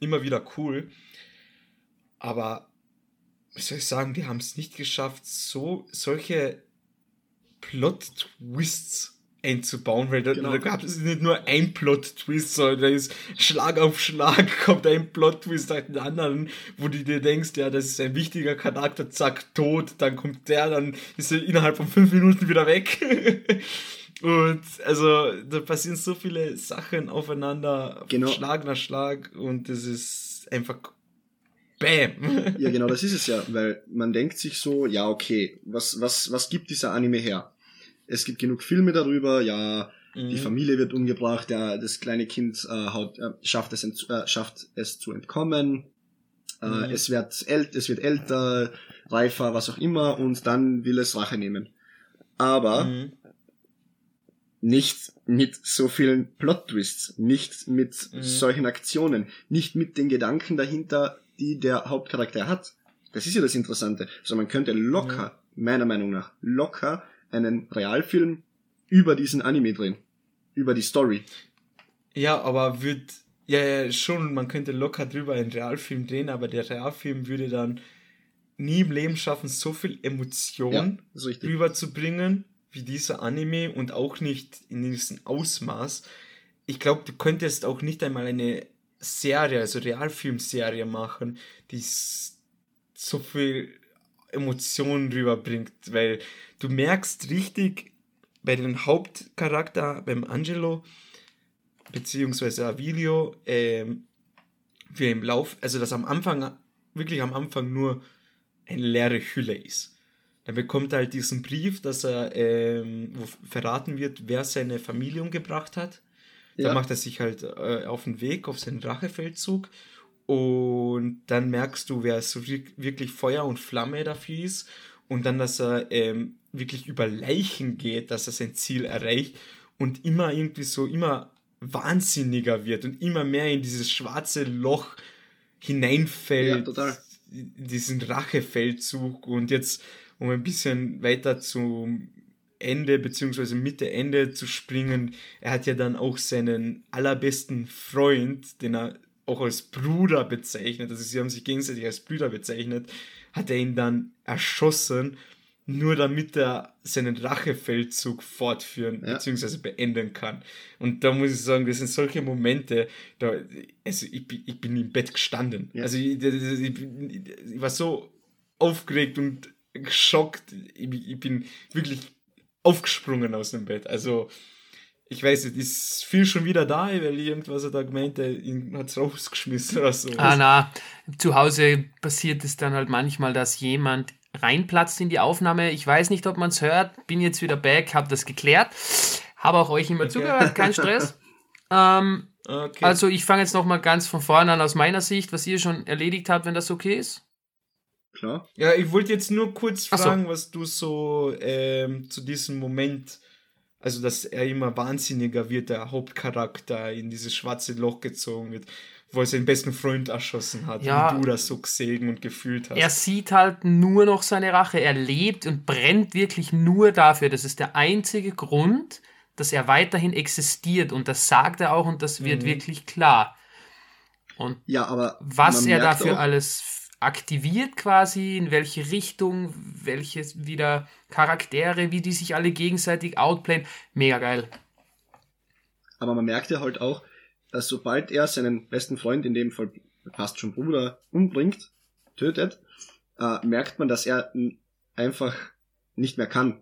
[SPEAKER 1] immer wieder cool. Aber, wie soll ich sagen, die haben es nicht geschafft, so solche Plot-Twists einzubauen, weil da, genau. da gab es nicht nur ein Plot-Twist, sondern da ist Schlag auf Schlag [laughs] kommt ein Plot-Twist nach dem anderen, wo du dir denkst, ja, das ist ein wichtiger Charakter, zack, tot, dann kommt der, dann ist er innerhalb von fünf Minuten wieder weg. [laughs] und also da passieren so viele Sachen aufeinander, genau. Schlag nach Schlag und das ist einfach Bam.
[SPEAKER 2] ja, genau, [laughs] das ist es ja, weil man denkt sich so, ja, okay, was, was, was gibt dieser Anime her? Es gibt genug Filme darüber, ja, mhm. die Familie wird umgebracht, ja, das kleine Kind äh, haut, äh, schafft, es äh, schafft es zu entkommen, äh, mhm. es, wird äl es wird älter, reifer, was auch immer, und dann will es Rache nehmen. Aber mhm. nicht mit so vielen Plot-Twists, nicht mit mhm. solchen Aktionen, nicht mit den Gedanken dahinter, die der Hauptcharakter hat. Das ist ja das Interessante. Also man könnte locker, mhm. meiner Meinung nach, locker einen Realfilm über diesen Anime drehen. Über die Story.
[SPEAKER 1] Ja, aber wird, ja, ja, schon, man könnte locker drüber einen Realfilm drehen, aber der Realfilm würde dann nie im Leben schaffen, so viel Emotion ja, rüberzubringen wie dieser Anime und auch nicht in diesem Ausmaß. Ich glaube, du könntest auch nicht einmal eine Serie, also Realfilmserie machen, die so viel Emotionen rüberbringt, weil du merkst richtig bei dem Hauptcharakter, beim Angelo, beziehungsweise Avilio, ähm, wie im Lauf, also dass am Anfang, wirklich am Anfang nur eine leere Hülle ist. Dann bekommt er halt diesen Brief, dass er, ähm, wo verraten wird, wer seine Familie umgebracht hat. Ja. Dann macht er sich halt äh, auf den Weg, auf seinen Rachefeldzug und dann merkst du, wer so wirklich Feuer und Flamme dafür ist. Und dann, dass er ähm, wirklich über Leichen geht, dass er sein Ziel erreicht und immer irgendwie so, immer wahnsinniger wird und immer mehr in dieses schwarze Loch hineinfällt. Ja, total. Diesen Rachefeldzug. Und jetzt, um ein bisschen weiter zum Ende beziehungsweise Mitte Ende zu springen, er hat ja dann auch seinen allerbesten Freund, den er auch als Bruder bezeichnet, also sie haben sich gegenseitig als Brüder bezeichnet, hat er ihn dann erschossen, nur damit er seinen Rachefeldzug fortführen ja. bzw. beenden kann. Und da muss ich sagen, das sind solche Momente, da, also ich, ich bin im Bett gestanden. Ja. Also ich, ich, ich, war so aufgeregt und geschockt. Ich, ich bin wirklich aufgesprungen aus dem Bett. Also ich weiß nicht, ist viel schon wieder da, weil irgendwas hat er gemeint, ihn hat es rausgeschmissen oder so.
[SPEAKER 3] Ah, na, zu Hause passiert es dann halt manchmal, dass jemand reinplatzt in die Aufnahme. Ich weiß nicht, ob man es hört, bin jetzt wieder back, habe das geklärt, habe auch euch immer okay. zugehört, kein Stress. [laughs] ähm, okay. Also ich fange jetzt nochmal ganz von vorne an aus meiner Sicht, was ihr schon erledigt habt, wenn das okay ist.
[SPEAKER 1] Klar. Ja, ich wollte jetzt nur kurz fragen, so. was du so ähm, zu diesem Moment also dass er immer wahnsinniger wird, der Hauptcharakter in dieses schwarze Loch gezogen wird, wo er seinen besten Freund erschossen hat, ja, wie du das so gesehen und gefühlt hast.
[SPEAKER 3] Er sieht halt nur noch seine Rache, er lebt und brennt wirklich nur dafür. Das ist der einzige Grund, dass er weiterhin existiert und das sagt er auch und das wird mhm. wirklich klar. Und
[SPEAKER 2] ja, aber
[SPEAKER 3] was er dafür auch, alles aktiviert quasi, in welche Richtung, welche wieder Charaktere, wie die sich alle gegenseitig outplayen. Mega geil.
[SPEAKER 2] Aber man merkt ja halt auch, dass sobald er seinen besten Freund, in dem Fall fast schon Bruder, umbringt, tötet, äh, merkt man, dass er einfach nicht mehr kann.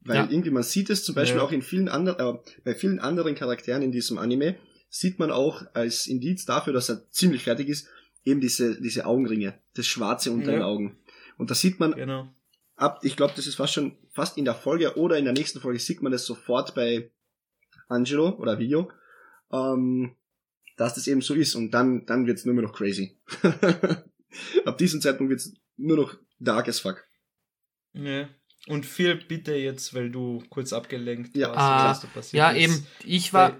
[SPEAKER 2] Weil ja. irgendwie man sieht es zum Beispiel ja. auch in vielen anderen, äh, bei vielen anderen Charakteren in diesem Anime, sieht man auch als Indiz dafür, dass er ziemlich fertig ist, eben diese, diese Augenringe, das Schwarze unter ja. den Augen. Und da sieht man genau. ab, ich glaube, das ist fast schon, fast in der Folge oder in der nächsten Folge sieht man das sofort bei Angelo oder Vio, ähm, dass das eben so ist und dann, dann wird's nur mehr noch crazy. [laughs] ab diesem Zeitpunkt wird's nur noch dark as fuck.
[SPEAKER 1] Ja. Und viel bitte jetzt, weil du kurz abgelenkt
[SPEAKER 3] ja. warst, ah, Ja, ist. eben, ich war,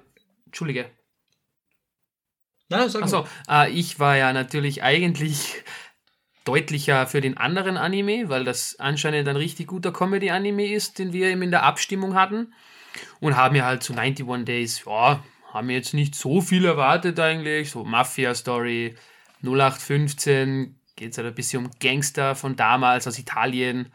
[SPEAKER 3] Entschuldige. Na, sag Achso, äh, ich war ja natürlich eigentlich deutlicher für den anderen Anime, weil das anscheinend ein richtig guter Comedy-Anime ist, den wir eben in der Abstimmung hatten. Und haben ja halt zu so 91 Days, ja, haben jetzt nicht so viel erwartet eigentlich. So Mafia-Story, 0815, geht es halt ein bisschen um Gangster von damals aus Italien.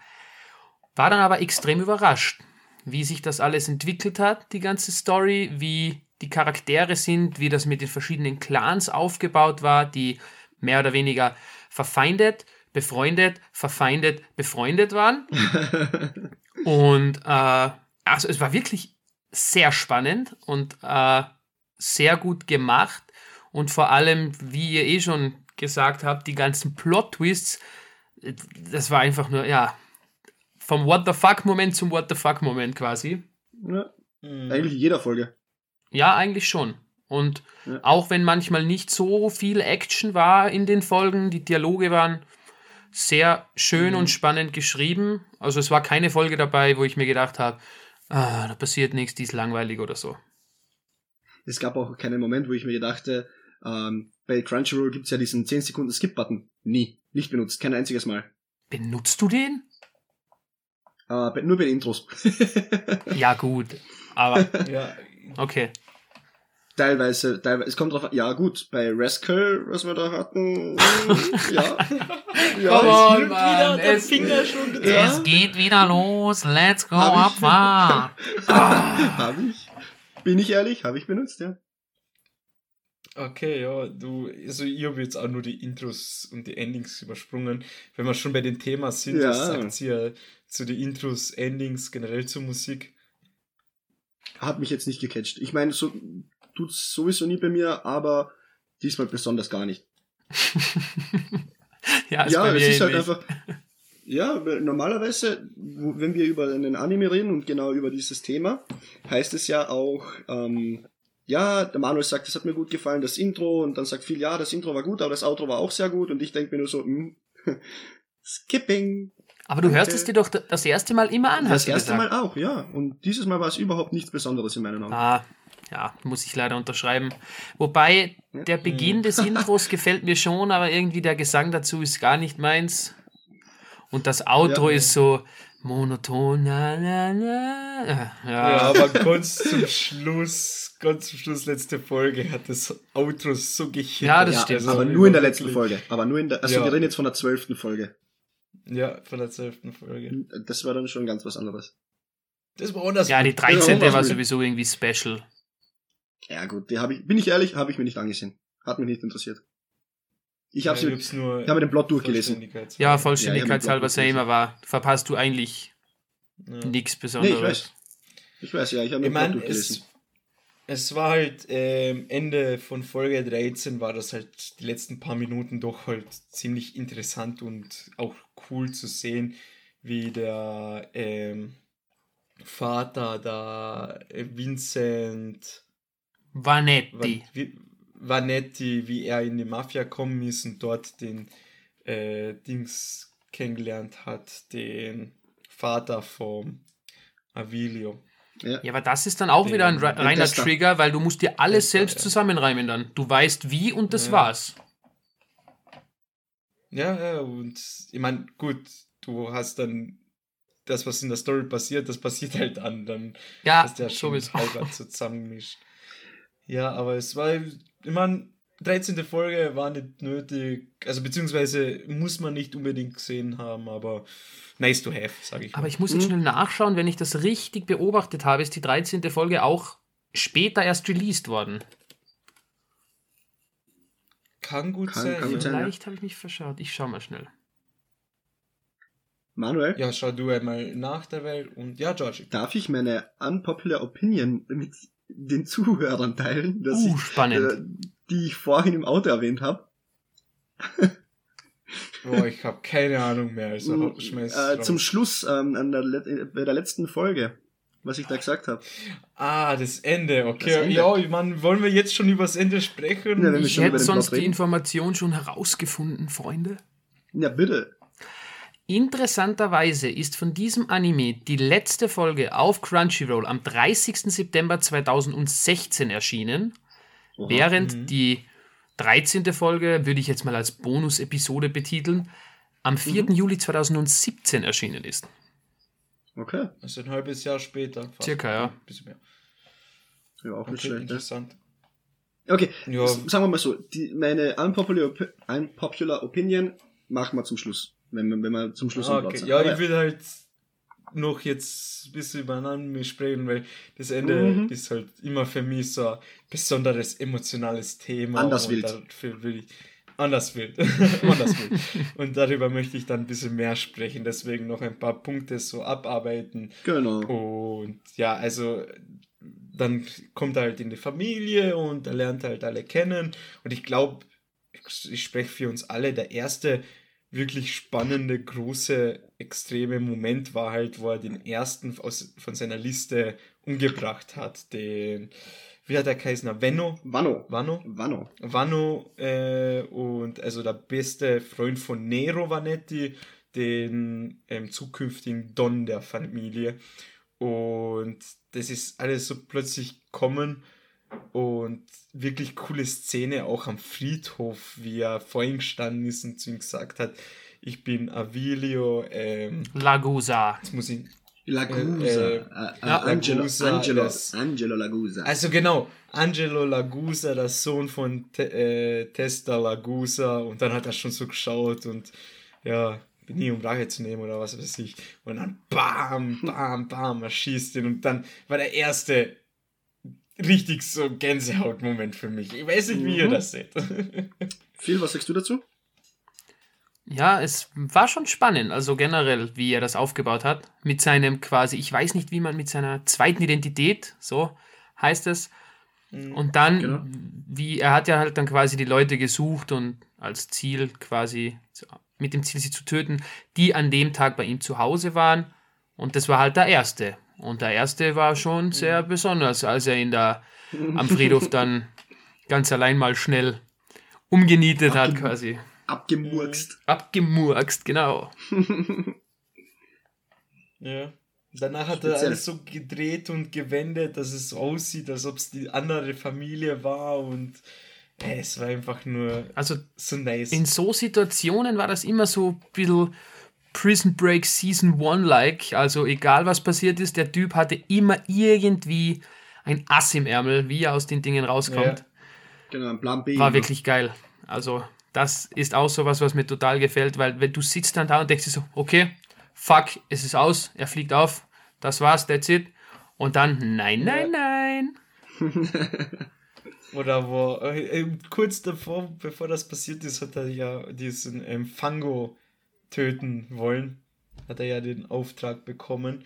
[SPEAKER 3] War dann aber extrem überrascht, wie sich das alles entwickelt hat, die ganze Story, wie die Charaktere sind, wie das mit den verschiedenen Clans aufgebaut war, die mehr oder weniger verfeindet, befreundet, verfeindet, befreundet waren. [laughs] und äh, also es war wirklich sehr spannend und äh, sehr gut gemacht. Und vor allem, wie ihr eh schon gesagt habt, die ganzen Plot-Twists, das war einfach nur, ja, vom What the fuck-Moment zum What the fuck-Moment quasi.
[SPEAKER 2] Ja, mhm. eigentlich in jeder Folge.
[SPEAKER 3] Ja, eigentlich schon. Und ja. auch wenn manchmal nicht so viel Action war in den Folgen, die Dialoge waren sehr schön mhm. und spannend geschrieben. Also es war keine Folge dabei, wo ich mir gedacht habe, ah, da passiert nichts, die ist langweilig oder so.
[SPEAKER 2] Es gab auch keinen Moment, wo ich mir gedachte, ähm, bei Crunchyroll gibt es ja diesen 10 Sekunden Skip-Button. Nie. Nicht benutzt. Kein einziges Mal.
[SPEAKER 3] Benutzt du den?
[SPEAKER 2] Äh, nur bei den Intros. [laughs]
[SPEAKER 3] ja, gut. Aber. ja, Okay.
[SPEAKER 2] Teilweise, teilweise, es kommt drauf an, ja gut, bei Rascal, was wir da hatten, [laughs] ja.
[SPEAKER 3] ja Come on, Mann. Es, es, geht wieder los, let's go, Abfahrt. [laughs]
[SPEAKER 2] ah. Hab ich, bin ich ehrlich, habe ich benutzt, ja.
[SPEAKER 1] Okay, ja, du, also ich habe jetzt auch nur die Intros und die Endings übersprungen. Wenn wir schon bei dem Thema sind, ja. was sagt ihr zu den Intros, Endings, generell zur Musik?
[SPEAKER 2] Hat mich jetzt nicht gecatcht. Ich meine, so tut's sowieso nie bei mir, aber diesmal besonders gar nicht. [laughs] ja, ist ja es ist halt einfach. Ja, normalerweise, wenn wir über einen Anime reden und genau über dieses Thema, heißt es ja auch, ähm, ja, der Manuel sagt, das hat mir gut gefallen, das Intro, und dann sagt viel, ja, das Intro war gut, aber das Outro war auch sehr gut, und ich denke mir nur so, mh, hm, [laughs] Skipping.
[SPEAKER 3] Aber du hörst es dir doch das erste Mal immer an,
[SPEAKER 2] Das erste Mal auch, ja. Und dieses Mal war es überhaupt nichts Besonderes in meinen Augen.
[SPEAKER 3] Ah, ja, muss ich leider unterschreiben. Wobei, der Beginn des [laughs] Intros gefällt mir schon, aber irgendwie der Gesang dazu ist gar nicht meins. Und das Outro ja, ist so, monoton. Na, na, na.
[SPEAKER 1] Ja. ja, aber ganz zum Schluss, ganz zum Schluss, letzte Folge, hat das Outro so gehittert.
[SPEAKER 3] Ja, das stimmt.
[SPEAKER 2] Also aber nur in der letzten Folge. Aber nur in der, also ja. wir reden jetzt von der zwölften Folge.
[SPEAKER 1] Ja, von der zwölften Folge.
[SPEAKER 2] Das war dann schon ganz was anderes.
[SPEAKER 1] Das war anders.
[SPEAKER 3] Ja, die 13. war, war sowieso irgendwie special.
[SPEAKER 2] Ja, gut, die habe ich, bin ich ehrlich, habe ich mir nicht angesehen. Hat mich nicht interessiert. Ich habe ja, ich nur ich habe den Plot durchgelesen.
[SPEAKER 3] Ja, Vollständigkeitshalber ja, same, aber verpasst du eigentlich ja. nichts Besonderes. Nee,
[SPEAKER 2] ich weiß. Ich weiß, ja, ich habe den Plot durchgelesen.
[SPEAKER 1] Es, war halt ähm, Ende von Folge 13 war das halt die letzten paar Minuten doch halt ziemlich interessant und auch cool zu sehen, wie der ähm, Vater da äh, Vincent
[SPEAKER 3] Vanetti.
[SPEAKER 1] Wie, Vanetti, wie er in die Mafia kommen ist und dort den äh, Dings kennengelernt hat, den Vater vom Avilio.
[SPEAKER 3] Ja. ja, aber das ist dann auch den, wieder ein reiner Trigger, weil du musst dir alles Tester, selbst ja. zusammenreimen dann. Du weißt wie und das ja. war's.
[SPEAKER 1] Ja, ja, und ich meine, gut, du hast dann das, was in der Story passiert, das passiert halt an. Dann
[SPEAKER 3] ja,
[SPEAKER 1] hast du ja schon so halb zusammengemischt. Ja, aber es war, ich meine, 13. Folge war nicht nötig, also beziehungsweise muss man nicht unbedingt gesehen haben, aber nice to have, sage ich.
[SPEAKER 3] Aber mal. ich muss jetzt mhm. schnell nachschauen, wenn ich das richtig beobachtet habe, ist die 13. Folge auch später erst released worden.
[SPEAKER 1] Kann gut kann, sein. Kann
[SPEAKER 3] gut Vielleicht habe ich mich verschaut. Ich schau mal schnell.
[SPEAKER 2] Manuel?
[SPEAKER 1] Ja, schau du einmal nach der Welt und ja, George.
[SPEAKER 2] Darf ich meine unpopular Opinion mit den Zuhörern teilen, dass
[SPEAKER 3] uh,
[SPEAKER 2] ich,
[SPEAKER 3] spannend.
[SPEAKER 2] Äh, die ich vorhin im Auto erwähnt habe. [laughs]
[SPEAKER 1] Boah, ich habe keine Ahnung mehr. Also
[SPEAKER 2] mm, äh, zum Schluss ähm, an der, bei der letzten Folge, was ich da gesagt habe.
[SPEAKER 1] Ah, das Ende, okay. Das Ende. Ja, man, wollen wir jetzt schon über das Ende sprechen?
[SPEAKER 3] Ja, ich hätte sonst die Information schon herausgefunden, Freunde.
[SPEAKER 2] Ja, bitte.
[SPEAKER 3] Interessanterweise ist von diesem Anime die letzte Folge auf Crunchyroll am 30. September 2016 erschienen, Oha, während mhm. die 13. Folge, würde ich jetzt mal als Bonus-Episode betiteln, am 4. Mhm. Juli 2017 erschienen ist.
[SPEAKER 2] Okay.
[SPEAKER 1] Das ist ein halbes Jahr später.
[SPEAKER 3] Fast. Circa, ja. Ein
[SPEAKER 1] bisschen mehr.
[SPEAKER 2] Ja, auch nicht okay, schlecht.
[SPEAKER 1] Interessant.
[SPEAKER 2] Okay, ja. sagen wir mal so, die, meine unpopular, unpopular Opinion machen wir zum Schluss wenn, wenn wir zum Schluss
[SPEAKER 1] ah, okay. Ja, Aber ich will halt noch jetzt ein bisschen übereinander sprechen, weil das Ende mhm. ist halt immer für mich so ein besonderes emotionales Thema.
[SPEAKER 2] Anders wild.
[SPEAKER 1] Dafür will ich anders wild. [laughs] anders wild. Und darüber möchte ich dann ein bisschen mehr sprechen, deswegen noch ein paar Punkte so abarbeiten.
[SPEAKER 2] Genau.
[SPEAKER 1] Und ja, also dann kommt er halt in die Familie und er lernt halt alle kennen. Und ich glaube, ich spreche für uns alle, der erste wirklich spannende, große, extreme Moment war halt, wo er den ersten aus, von seiner Liste umgebracht hat. Den, wie hat der Kaisner? Venno?
[SPEAKER 2] Vanno.
[SPEAKER 1] Vanno?
[SPEAKER 2] Vanno.
[SPEAKER 1] Vanno, äh, und also der beste Freund von Nero Vanetti, den ähm, zukünftigen Don der Familie. Und das ist alles so plötzlich kommen und wirklich coole Szene auch am Friedhof, wie er vorhin gestanden ist und zu ihm gesagt hat, ich bin Avilio ähm,
[SPEAKER 3] Lagusa.
[SPEAKER 1] Jetzt muss ich
[SPEAKER 2] Lagusa. Äh, äh, ja, Angelo, Lagusa, Angelo, das, Angelo Lagusa.
[SPEAKER 1] Also genau, Angelo Lagusa, der Sohn von Te, äh, Testa Lagusa. Und dann hat er schon so geschaut und ja, bin nie um Rache zu nehmen oder was weiß ich. Und dann bam, bam, bam, er schießt ihn. Und dann war der erste richtig so Gänsehautmoment für mich. Ich weiß nicht, wie mhm. ihr das seht. [laughs]
[SPEAKER 2] Phil, was sagst du dazu?
[SPEAKER 3] Ja, es war schon spannend, also generell, wie er das aufgebaut hat. Mit seinem quasi, ich weiß nicht, wie man mit seiner zweiten Identität, so heißt es. Mhm. Und dann, genau. wie, er hat ja halt dann quasi die Leute gesucht und als Ziel quasi, mit dem Ziel, sie zu töten, die an dem Tag bei ihm zu Hause waren. Und das war halt der erste. Und der erste war schon sehr besonders, als er ihn da am Friedhof dann [laughs] ganz allein mal schnell umgenietet Abgem hat, quasi.
[SPEAKER 2] Abgemurkst.
[SPEAKER 3] Abgemurkst, genau. [laughs]
[SPEAKER 1] ja. Danach hat er alles so gedreht und gewendet, dass es so aussieht, als ob es die andere Familie war und äh, es war einfach nur
[SPEAKER 3] also
[SPEAKER 1] so nice.
[SPEAKER 3] In so Situationen war das immer so ein bisschen Prison Break Season 1-like. Also egal was passiert ist, der Typ hatte immer irgendwie ein Ass im Ärmel, wie er aus den Dingen rauskommt. Ja.
[SPEAKER 2] Genau, ein Plan B.
[SPEAKER 3] War wirklich geil. Also das ist auch sowas, was mir total gefällt, weil wenn du sitzt dann da und denkst dir so, okay, fuck, es ist aus, er fliegt auf, das war's, that's it. Und dann, nein, nein, nein. [laughs]
[SPEAKER 1] Oder wo, äh, äh, kurz davor, bevor das passiert ist, hat er ja diesen ähm, Fango töten wollen. Hat er ja den Auftrag bekommen.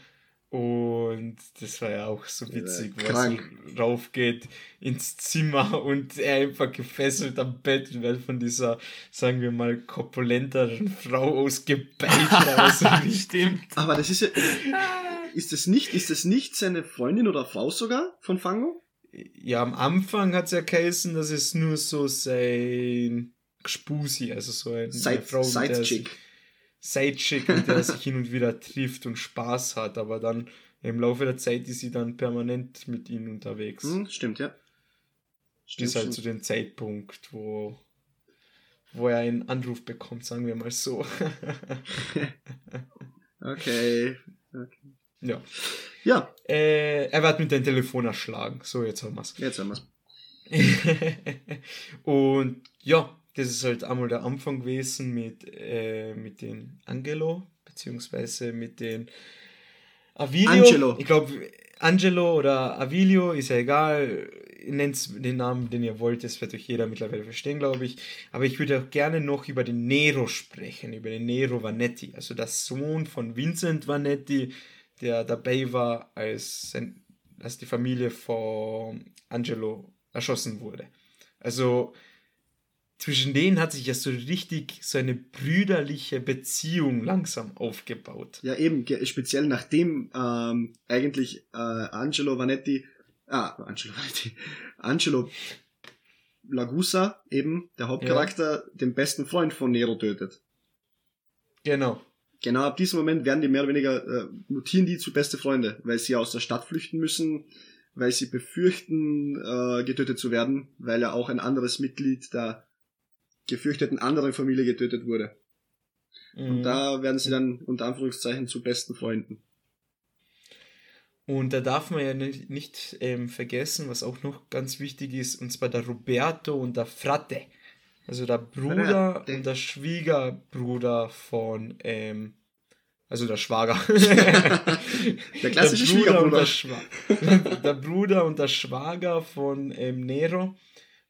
[SPEAKER 1] Und das war ja auch so witzig, ja, was so raufgeht ins Zimmer und er einfach gefesselt am Bett wird von dieser, sagen wir mal, korpulenteren Frau ausgebeicht. [laughs] also
[SPEAKER 2] Stimmt. Aber das ist ja. Ist das nicht, ist das nicht seine Freundin oder Frau sogar von Fango?
[SPEAKER 1] Ja, am Anfang hat es ja geheißen, dass es nur so sein Gspusi, also so ein, Side, Frau, Sidechick. Sidechick, mit der er sich hin und wieder trifft und Spaß hat, aber dann im Laufe der Zeit ist sie dann permanent mit ihm unterwegs.
[SPEAKER 2] Hm, stimmt, ja.
[SPEAKER 1] Stimmt, ist halt zu so dem Zeitpunkt, wo, wo er einen Anruf bekommt, sagen wir mal so. [laughs]
[SPEAKER 2] okay. okay.
[SPEAKER 1] Ja.
[SPEAKER 2] Ja.
[SPEAKER 1] Äh, er wird mit dem Telefon erschlagen. So, jetzt haben wir es.
[SPEAKER 2] Jetzt haben wir es. [laughs]
[SPEAKER 1] und ja, das ist halt einmal der Anfang gewesen mit, äh, mit den Angelo, beziehungsweise mit den Avilio. Angelo. Ich glaube, Angelo oder Avilio, ist ja egal. Nennt den Namen, den ihr wollt, das wird euch jeder mittlerweile verstehen, glaube ich. Aber ich würde auch gerne noch über den Nero sprechen, über den Nero Vanetti, also der Sohn von Vincent Vanetti, der dabei war, als, sein, als die Familie von Angelo erschossen wurde. Also zwischen denen hat sich ja so richtig so eine brüderliche Beziehung langsam aufgebaut.
[SPEAKER 2] Ja, eben, speziell nachdem ähm, eigentlich äh, Angelo Vanetti, ah, Angelo Vanetti, [laughs] Angelo Lagusa, eben, der Hauptcharakter, ja. den besten Freund von Nero tötet.
[SPEAKER 1] Genau.
[SPEAKER 2] Genau ab diesem Moment werden die mehr oder weniger, äh, mutieren die zu beste Freunde, weil sie aus der Stadt flüchten müssen, weil sie befürchten, äh, getötet zu werden, weil ja auch ein anderes Mitglied der gefürchteten anderen Familie getötet wurde. Mhm. Und da werden sie dann unter Anführungszeichen zu besten Freunden.
[SPEAKER 1] Und da darf man ja nicht, nicht ähm, vergessen, was auch noch ganz wichtig ist, und zwar der Roberto und der Frate. Also der Bruder Frate. und der Schwiegerbruder von, ähm, also der Schwager. [laughs] [laughs] der klassische der Schwiegerbruder. Der, Schwa [laughs] der, Bruder und der Schwager von ähm, Nero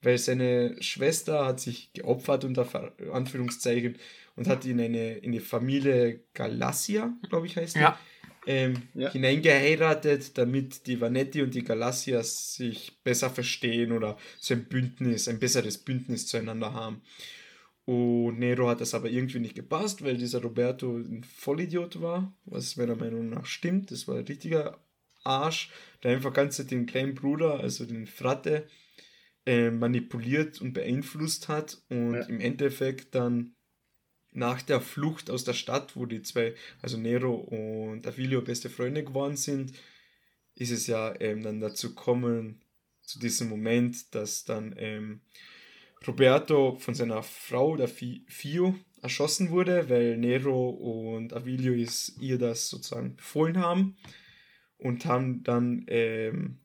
[SPEAKER 1] weil seine Schwester hat sich geopfert unter Anführungszeichen und hat in eine in die Familie Galassia, glaube ich heißt die, ja. Ähm, ja. hineingeheiratet, damit die Vanetti und die Galassias sich besser verstehen oder so ein Bündnis, ein besseres Bündnis zueinander haben. Und Nero hat das aber irgendwie nicht gepasst, weil dieser Roberto ein Vollidiot war, was meiner Meinung nach stimmt. Das war ein richtiger Arsch, der einfach ganz den kleinen Bruder, also den Fratte, äh, manipuliert und beeinflusst hat und ja. im Endeffekt dann nach der Flucht aus der Stadt, wo die zwei, also Nero und Avilio beste Freunde geworden sind, ist es ja ähm, dann dazu kommen, zu diesem Moment, dass dann ähm, Roberto von seiner Frau, der Fio, erschossen wurde, weil Nero und Avilio ist ihr das sozusagen befohlen haben und haben dann ähm,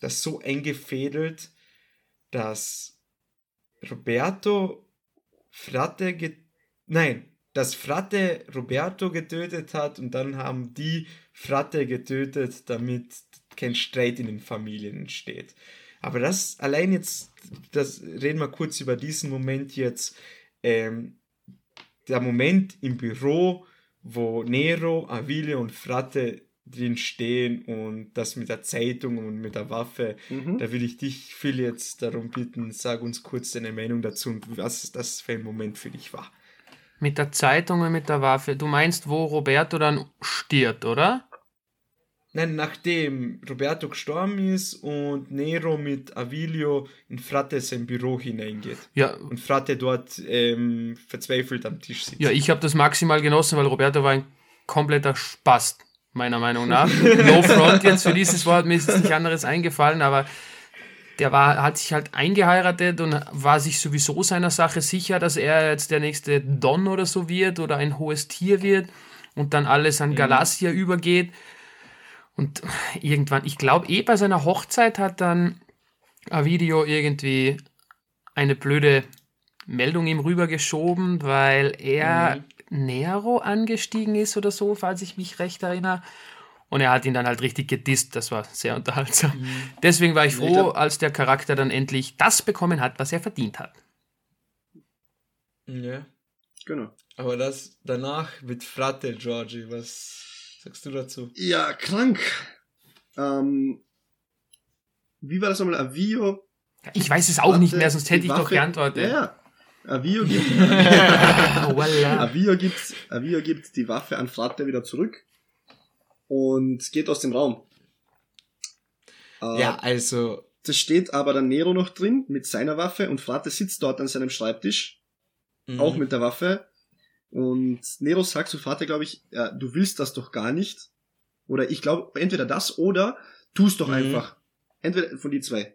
[SPEAKER 1] das so eingefädelt, dass Roberto Fratte nein, dass Fratte Roberto getötet hat und dann haben die Fratte getötet, damit kein Streit in den Familien entsteht. Aber das allein jetzt, das reden wir kurz über diesen Moment jetzt. Ähm, der Moment im Büro, wo Nero, Avile und Fratte drin stehen und das mit der Zeitung und mit der Waffe. Mhm. Da will ich dich, Phil, jetzt darum bitten, sag uns kurz deine Meinung dazu und was das für ein Moment für dich war.
[SPEAKER 3] Mit der Zeitung und mit der Waffe. Du meinst, wo Roberto dann stirbt, oder?
[SPEAKER 1] Nein, nachdem Roberto gestorben ist und Nero mit Avilio in Frate sein Büro hineingeht.
[SPEAKER 3] Ja.
[SPEAKER 1] Und Frate dort ähm, verzweifelt am Tisch sitzt.
[SPEAKER 3] Ja, ich habe das maximal genossen, weil Roberto war ein kompletter Spast meiner Meinung nach. No front jetzt für dieses Wort, mir ist nicht anderes eingefallen, aber der war, hat sich halt eingeheiratet und war sich sowieso seiner Sache sicher, dass er jetzt der nächste Don oder so wird oder ein hohes Tier wird und dann alles an Galassia mhm. übergeht. Und irgendwann, ich glaube, eh bei seiner Hochzeit hat dann ein Video irgendwie eine blöde Meldung ihm rübergeschoben, weil er mhm. Nero angestiegen ist oder so, falls ich mich recht erinnere. Und er hat ihn dann halt richtig gedisst. Das war sehr unterhaltsam. Mhm. Deswegen war ich froh, als der Charakter dann endlich das bekommen hat, was er verdient hat.
[SPEAKER 1] Ja. Genau. Aber das danach mit Frate, Georgie, was sagst du dazu?
[SPEAKER 2] Ja, krank. Ähm, wie war das nochmal? Avio?
[SPEAKER 3] Ich weiß es auch Frate, nicht mehr, sonst hätte ich Waffe, doch geantwortet.
[SPEAKER 2] Ja, Avio [laughs] gibt, Avio gibt, Avio gibt die Waffe an Frate wieder zurück und geht aus dem Raum.
[SPEAKER 1] Äh, ja, also.
[SPEAKER 2] Da steht aber dann Nero noch drin mit seiner Waffe und Frate sitzt dort an seinem Schreibtisch, mhm. auch mit der Waffe. Und Nero sagt zu Frate, glaube ich, ja, du willst das doch gar nicht. Oder ich glaube, entweder das oder tu es doch mhm. einfach. Entweder von die zwei.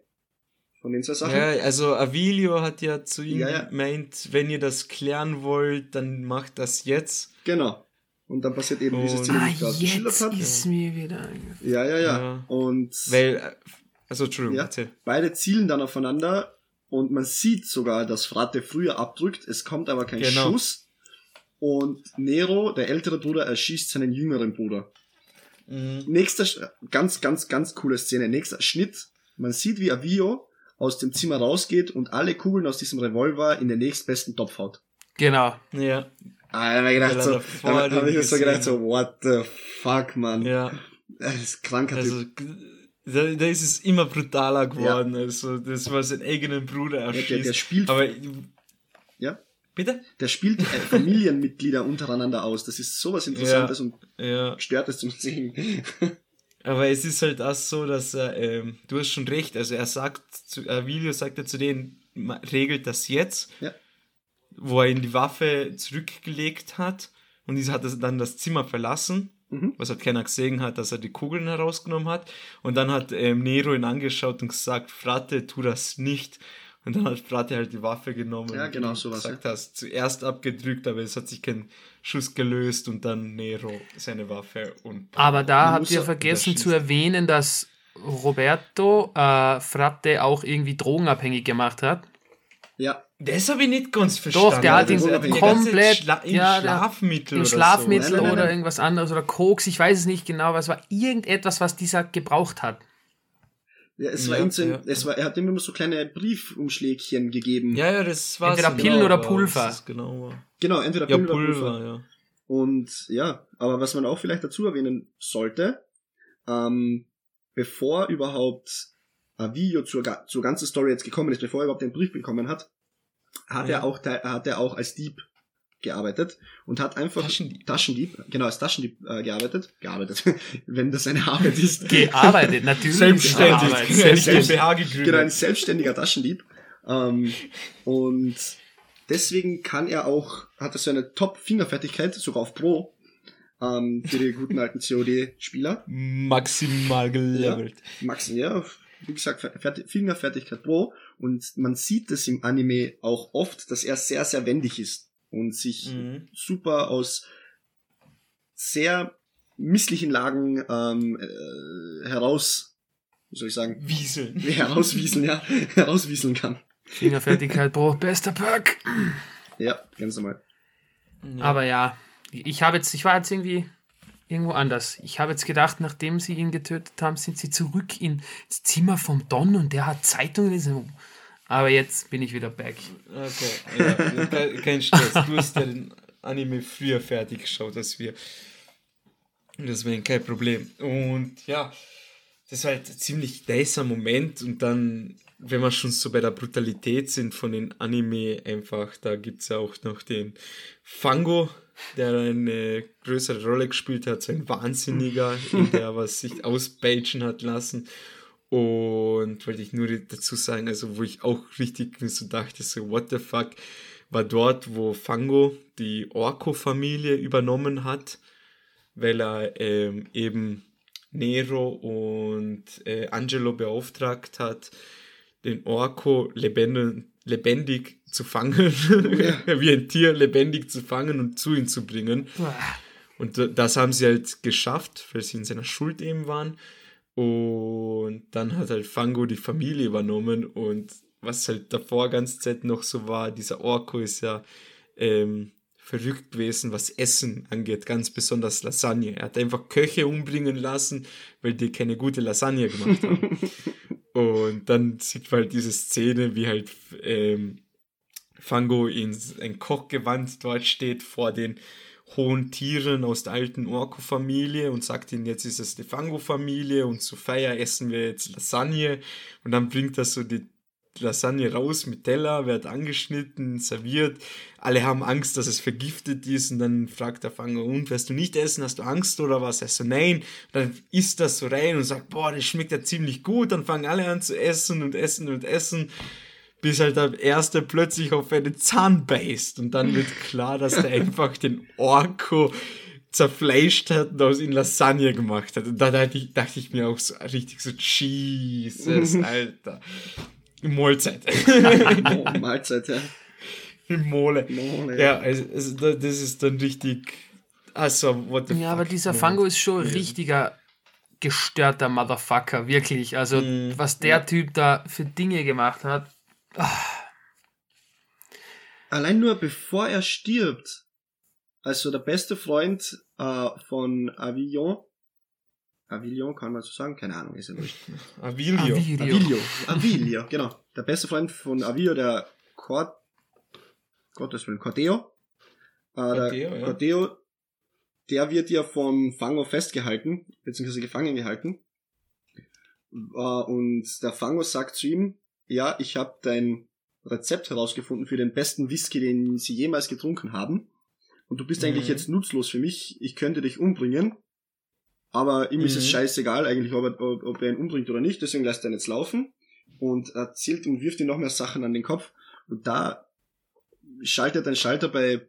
[SPEAKER 2] Von den zwei Sachen.
[SPEAKER 1] Ja, also Avilio hat ja zu ihm ja, ja. gemeint, wenn ihr das klären wollt, dann macht das jetzt.
[SPEAKER 2] Genau. Und dann passiert eben diese Szene, die ich gerade geschildert habe. ist mir wieder ja, ja, ja, ja. Und
[SPEAKER 1] weil, also Entschuldigung,
[SPEAKER 2] ja, erzähl. beide zielen dann aufeinander und man sieht sogar, dass Frate früher abdrückt. Es kommt aber kein genau. Schuss. Und Nero, der ältere Bruder, erschießt seinen jüngeren Bruder. Mhm. Nächster, ganz, ganz, ganz coole Szene. Nächster Schnitt. Man sieht, wie Avio aus dem Zimmer rausgeht und alle Kugeln aus diesem Revolver in den nächstbesten Topf haut.
[SPEAKER 3] Genau.
[SPEAKER 1] Ja.
[SPEAKER 2] Ah, da ich gedacht, so, da hab ich so gedacht, so, what the fuck, man. Ja. Das ist kranker
[SPEAKER 1] also, da, da ist es immer brutaler geworden, ja. also, das war sein eigenen Bruder erschießt. Ja, der, der spielt, aber,
[SPEAKER 2] ja?
[SPEAKER 1] Bitte?
[SPEAKER 2] Der spielt äh, Familienmitglieder untereinander aus. Das ist sowas Interessantes
[SPEAKER 1] ja,
[SPEAKER 2] und
[SPEAKER 1] ja.
[SPEAKER 2] stört es zum Sehen. [laughs]
[SPEAKER 1] Aber es ist halt auch so, dass er, ähm, du hast schon recht, also er sagt, zu, Video sagt er zu denen, regelt das jetzt.
[SPEAKER 2] Ja
[SPEAKER 1] wo er ihn die Waffe zurückgelegt hat und dieser hat dann das Zimmer verlassen, mhm. was halt keiner gesehen hat, dass er die Kugeln herausgenommen hat. Und dann hat ähm, Nero ihn angeschaut und gesagt, Frate, tu das nicht. Und dann hat Frate halt die Waffe genommen.
[SPEAKER 2] Ja, genau sowas.
[SPEAKER 1] Sagt, ja. hast zuerst abgedrückt, aber es hat sich kein Schuss gelöst und dann Nero seine Waffe und.
[SPEAKER 3] Aber da habt ihr vergessen zu erwähnen, dass Roberto äh, Frate auch irgendwie drogenabhängig gemacht hat.
[SPEAKER 2] Ja.
[SPEAKER 1] Das habe ich nicht ganz verstanden.
[SPEAKER 3] Doch, der hat ihn also, komplett
[SPEAKER 1] Schla ja, Schlafmittel,
[SPEAKER 3] in Schlafmittel oder, so. oder irgendwas anderes oder Koks, ich weiß es nicht genau, aber es war irgendetwas, was dieser gebraucht hat.
[SPEAKER 2] Ja, es war, ja, so, ja. es war, er hat ihm immer so kleine Briefumschlägchen gegeben.
[SPEAKER 1] Ja, ja, das war
[SPEAKER 3] Entweder Pillen genau, oder Pulver.
[SPEAKER 2] Genau, genau, entweder
[SPEAKER 1] Pillen ja, Pulver, oder Pulver. Ja.
[SPEAKER 2] Und ja, aber was man auch vielleicht dazu erwähnen sollte, ähm, bevor überhaupt ein Video zur, zur ganzen Story jetzt gekommen ist, bevor er überhaupt den Brief bekommen hat, hat ja. er auch hat er auch als Dieb gearbeitet und hat einfach
[SPEAKER 1] Taschendieb,
[SPEAKER 2] Taschendieb genau als Taschendieb äh, gearbeitet, gearbeitet, [laughs] wenn das eine Arbeit ist. [laughs]
[SPEAKER 3] Gearbeitet, natürlich.
[SPEAKER 2] Selbstständig. Selbstständig. Genau, ein selbstständiger Taschendieb. Ähm, und deswegen kann er auch, hat er so eine Top-Fingerfertigkeit, sogar auf Pro, ähm, für die guten alten COD-Spieler.
[SPEAKER 1] Maximal gelevelt.
[SPEAKER 2] Ja, maximal, ja, wie gesagt, Fingerfertigkeit Pro und man sieht es im Anime auch oft, dass er sehr, sehr wendig ist und sich mhm. super aus sehr misslichen Lagen ähm, äh, heraus, wie soll ich sagen?
[SPEAKER 1] Wieseln. [laughs]
[SPEAKER 2] Herauswieseln, ja. [laughs] herauswieseln kann.
[SPEAKER 3] Fingerfertigkeit Pro, bester Perk.
[SPEAKER 2] Ja, ganz normal.
[SPEAKER 3] Ja. Aber ja, ich habe jetzt, ich war jetzt irgendwie irgendwo anders. Ich habe jetzt gedacht, nachdem sie ihn getötet haben, sind sie zurück ins Zimmer vom Don und der hat Zeitungen gelesen. Aber jetzt bin ich wieder back.
[SPEAKER 1] Okay, ja, kein, kein Stress. Du hast ja den Anime früher fertig geschaut als wir. Deswegen kein Problem. Und ja, das war halt ein ziemlich nicer Moment. Und dann, wenn wir schon so bei der Brutalität sind von den Anime, einfach, da gibt es ja auch noch den Fango, der eine größere Rolle gespielt hat, so ein Wahnsinniger, [laughs] der was sich ausbagen hat lassen. Und wollte ich nur dazu sagen, also wo ich auch richtig so dachte, so what the fuck, war dort, wo Fango die Orko-Familie übernommen hat, weil er ähm, eben Nero und äh, Angelo beauftragt hat, den Orko lebendig, lebendig zu fangen, ja. [laughs] wie ein Tier lebendig zu fangen und zu ihm zu bringen. Und das haben sie halt geschafft, weil sie in seiner Schuld eben waren. Und dann hat halt Fango die Familie übernommen und was halt davor ganz Zeit noch so war, dieser Orko ist ja ähm, verrückt gewesen, was Essen angeht, ganz besonders Lasagne. Er hat einfach Köche umbringen lassen, weil die keine gute Lasagne gemacht haben. [laughs] und dann sieht man halt diese Szene, wie halt ähm, Fango in ein Kochgewand dort steht vor den hohen Tieren aus der alten Orko-Familie und sagt ihnen, jetzt ist es die Fango-Familie und zur Feier essen wir jetzt Lasagne und dann bringt er so die Lasagne raus mit Teller, wird angeschnitten, serviert. Alle haben Angst, dass es vergiftet ist und dann fragt der Fanger, und wirst du nicht essen? Hast du Angst oder was? Er so, nein. Und dann isst das so rein und sagt, boah, das schmeckt ja ziemlich gut. Dann fangen alle an zu essen und essen und essen, bis halt der Erste plötzlich auf einen Zahn beißt. Und dann wird klar, dass der [laughs] einfach den Orko zerfleischt hat und aus ihm Lasagne gemacht hat. Und da dachte ich, dachte ich mir auch so richtig so, Jesus, [laughs] Alter. Mahlzeit. [laughs]
[SPEAKER 2] oh, Mahlzeit, ja.
[SPEAKER 1] Mole. Mole. Ja, also, also, das ist dann richtig. Also,
[SPEAKER 3] what the Ja, aber dieser Fango ist schon ein richtiger gestörter Motherfucker, wirklich. Also, mm, was der ja. Typ da für Dinge gemacht hat. Ah.
[SPEAKER 2] Allein nur bevor er stirbt, also der beste Freund äh, von Avillon, Avilio, kann man so sagen? Keine Ahnung, ist ja nicht. Avilio. Avilio. Avilio, Avilio genau. Der beste Freund von Avilio, der Cord, Gottes Willen, Cordeo. Äh, Cordeo, der ja. Cordeo, der wird ja von Fango festgehalten, beziehungsweise gefangen gehalten. Äh, und der Fango sagt zu ihm, ja, ich habe dein Rezept herausgefunden für den besten Whisky, den sie jemals getrunken haben. Und du bist mhm. eigentlich jetzt nutzlos für mich. Ich könnte dich umbringen aber ihm mhm. ist es mhm. scheißegal eigentlich, ob er, ob, ob er ihn umbringt oder nicht, deswegen lässt er ihn jetzt laufen und erzählt und wirft ihm noch mehr Sachen an den Kopf. Und da schaltet ein Schalter bei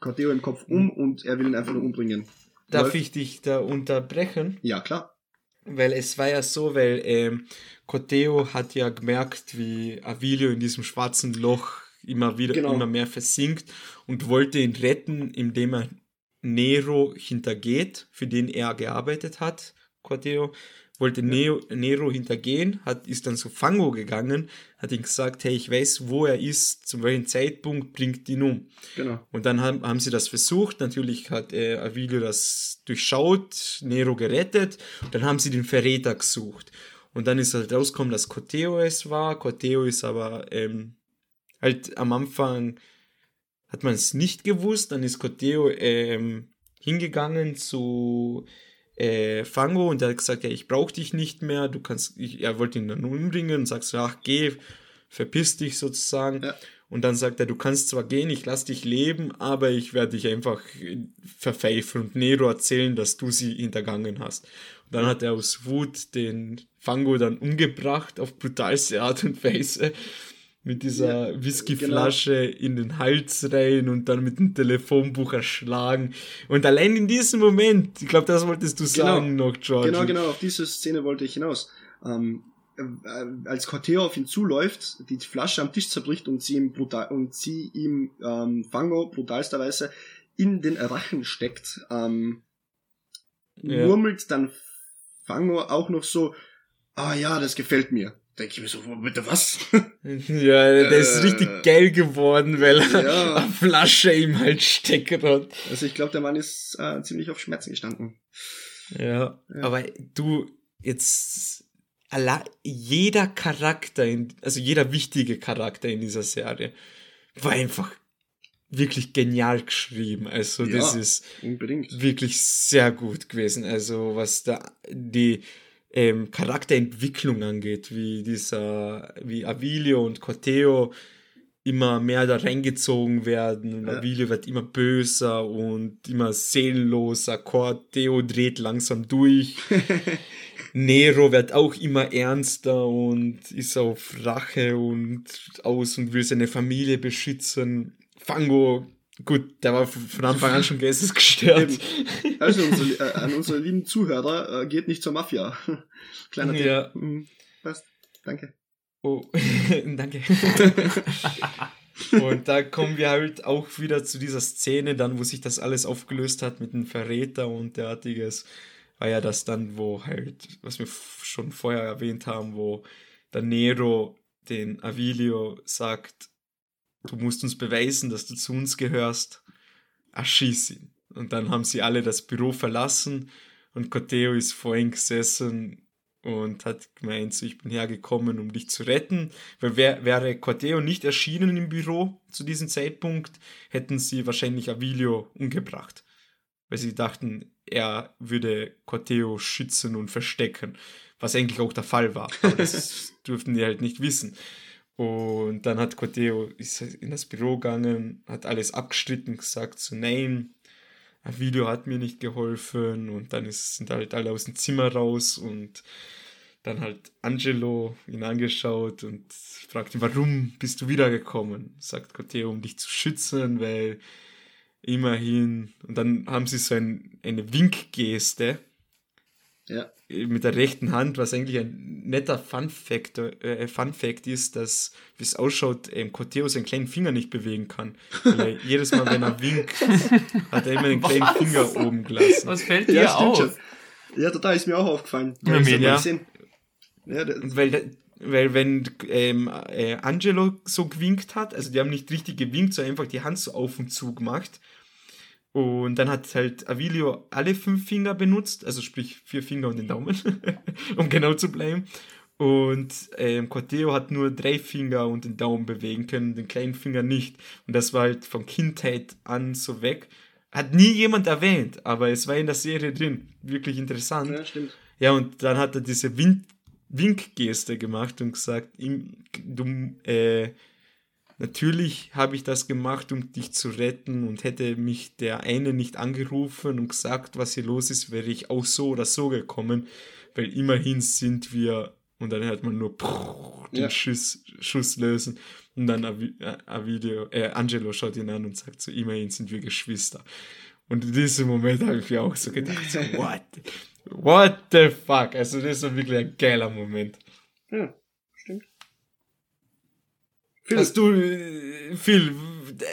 [SPEAKER 2] Corteo im Kopf um mhm. und er will ihn einfach nur umbringen.
[SPEAKER 1] Darf Läuft? ich dich da unterbrechen?
[SPEAKER 2] Ja, klar.
[SPEAKER 1] Weil es war ja so, weil ähm, Corteo hat ja gemerkt, wie Avilio in diesem schwarzen Loch immer wieder genau. immer mehr versinkt und wollte ihn retten, indem er Nero hintergeht, für den er gearbeitet hat, Corteo, wollte. Neo, Nero hintergehen, hat, ist dann zu Fango gegangen, hat ihm gesagt, hey, ich weiß, wo er ist, zu welchem Zeitpunkt, bringt ihn um. Genau. Und dann haben, haben sie das versucht, natürlich hat äh, Avilio das durchschaut, Nero gerettet, dann haben sie den Verräter gesucht. Und dann ist halt rausgekommen, dass Corteo es war, Corteo ist aber ähm, halt am Anfang hat man es nicht gewusst. Dann ist Coteo ähm, hingegangen zu äh, Fango und er hat gesagt, ja, ich brauche dich nicht mehr. Du kannst, ich, er wollte ihn dann umbringen und sagt so, ach, geh, verpiss dich sozusagen. Ja. Und dann sagt er, du kannst zwar gehen, ich lass dich leben, aber ich werde dich einfach verpfeifen und Nero erzählen, dass du sie hintergangen hast. Und dann hat er aus Wut den Fango dann umgebracht auf brutalste Art und Weise mit dieser ja, Whiskyflasche genau. in den Hals rein und dann mit dem Telefonbuch erschlagen. Und allein in diesem Moment, ich glaube, das wolltest du genau, sagen noch,
[SPEAKER 2] George. Genau, genau, auf diese Szene wollte ich hinaus. Ähm, äh, als Corteo auf ihn zuläuft, die Flasche am Tisch zerbricht und sie ihm brutal und sie ihm ähm, Fango brutalsterweise in den Rachen steckt, ähm, ja. murmelt dann Fango auch noch so, ah ja, das gefällt mir denke ich mir so, bitte was? [laughs]
[SPEAKER 1] ja, der äh, ist richtig geil geworden, weil er ja. [laughs] eine Flasche ihm halt steckt hat.
[SPEAKER 2] Also ich glaube, der Mann ist äh, ziemlich auf Schmerzen gestanden.
[SPEAKER 1] Ja, ja. aber du, jetzt jeder Charakter, in, also jeder wichtige Charakter in dieser Serie war einfach wirklich genial geschrieben. Also ja, das ist unbedingt. wirklich sehr gut gewesen. Also was da die ähm, Charakterentwicklung angeht, wie dieser, wie Avilio und Corteo immer mehr da reingezogen werden und ja. Avilio wird immer böser und immer seelenloser, Corteo dreht langsam durch. [laughs] Nero wird auch immer ernster und ist auf Rache und aus und will seine Familie beschützen. Fango Gut, der war von Anfang an schon geistesgestört.
[SPEAKER 2] Also unsere, äh, an unsere lieben Zuhörer, äh, geht nicht zur Mafia. [laughs] Kleiner Tipp. Ja. Mhm. Passt. Danke.
[SPEAKER 1] Oh, [laughs] danke. [laughs] und da kommen wir halt auch wieder zu dieser Szene, dann, wo sich das alles aufgelöst hat mit dem Verräter und derartiges. War ja das dann, wo halt, was wir schon vorher erwähnt haben, wo der Nero den Avilio sagt, du musst uns beweisen, dass du zu uns gehörst, erschieß ihn. Und dann haben sie alle das Büro verlassen und Corteo ist vorhin gesessen und hat gemeint, so, ich bin hergekommen, um dich zu retten. Weil wär, wäre Corteo nicht erschienen im Büro zu diesem Zeitpunkt, hätten sie wahrscheinlich Avilio umgebracht. Weil sie dachten, er würde Corteo schützen und verstecken. Was eigentlich auch der Fall war. Aber das [laughs] durften die halt nicht wissen. Und dann hat Corteo ist in das Büro gegangen, hat alles abgestritten, gesagt so, nein, ein Video hat mir nicht geholfen und dann ist, sind halt alle aus dem Zimmer raus und dann halt Angelo ihn angeschaut und fragt ihn, warum bist du wiedergekommen? Sagt Corteo, um dich zu schützen, weil immerhin, und dann haben sie so ein, eine Winkgeste, ja. Mit der rechten Hand, was eigentlich ein netter Fun Fact, äh, Fun Fact ist, dass, wie es ausschaut, ähm, Corteo seinen kleinen Finger nicht bewegen kann. Weil [laughs] jedes Mal, wenn er winkt, hat er immer den kleinen was? Finger oben gelassen.
[SPEAKER 3] Was fällt dir ja, auf? Schon.
[SPEAKER 2] Ja, total, ist mir auch aufgefallen.
[SPEAKER 1] Ja, mir, ja. ja weil, weil wenn ähm, äh, Angelo so gewinkt hat, also die haben nicht richtig gewinkt, sondern einfach die Hand so auf und zu gemacht, und dann hat halt Avilio alle fünf Finger benutzt, also sprich vier Finger und den Daumen, [laughs] um genau zu bleiben. Und ähm, Corteo hat nur drei Finger und den Daumen bewegen können, den kleinen Finger nicht. Und das war halt von Kindheit an so weg. Hat nie jemand erwähnt, aber es war in der Serie drin. Wirklich interessant.
[SPEAKER 2] Ja, stimmt.
[SPEAKER 1] Ja, und dann hat er diese Wink Winkgeste gemacht und gesagt, du, äh, Natürlich habe ich das gemacht, um dich zu retten und hätte mich der eine nicht angerufen und gesagt, was hier los ist, wäre ich auch so oder so gekommen, weil immerhin sind wir und dann hört man nur den ja. Schuss, Schuss lösen und dann Avidio, äh, Angelo schaut ihn an und sagt so, immerhin sind wir Geschwister. Und in diesem Moment habe ich mir auch so gedacht, so, [laughs] what? What the fuck? Also das ist wirklich ein geiler Moment.
[SPEAKER 2] Ja.
[SPEAKER 1] Phil, Hast du, Phil,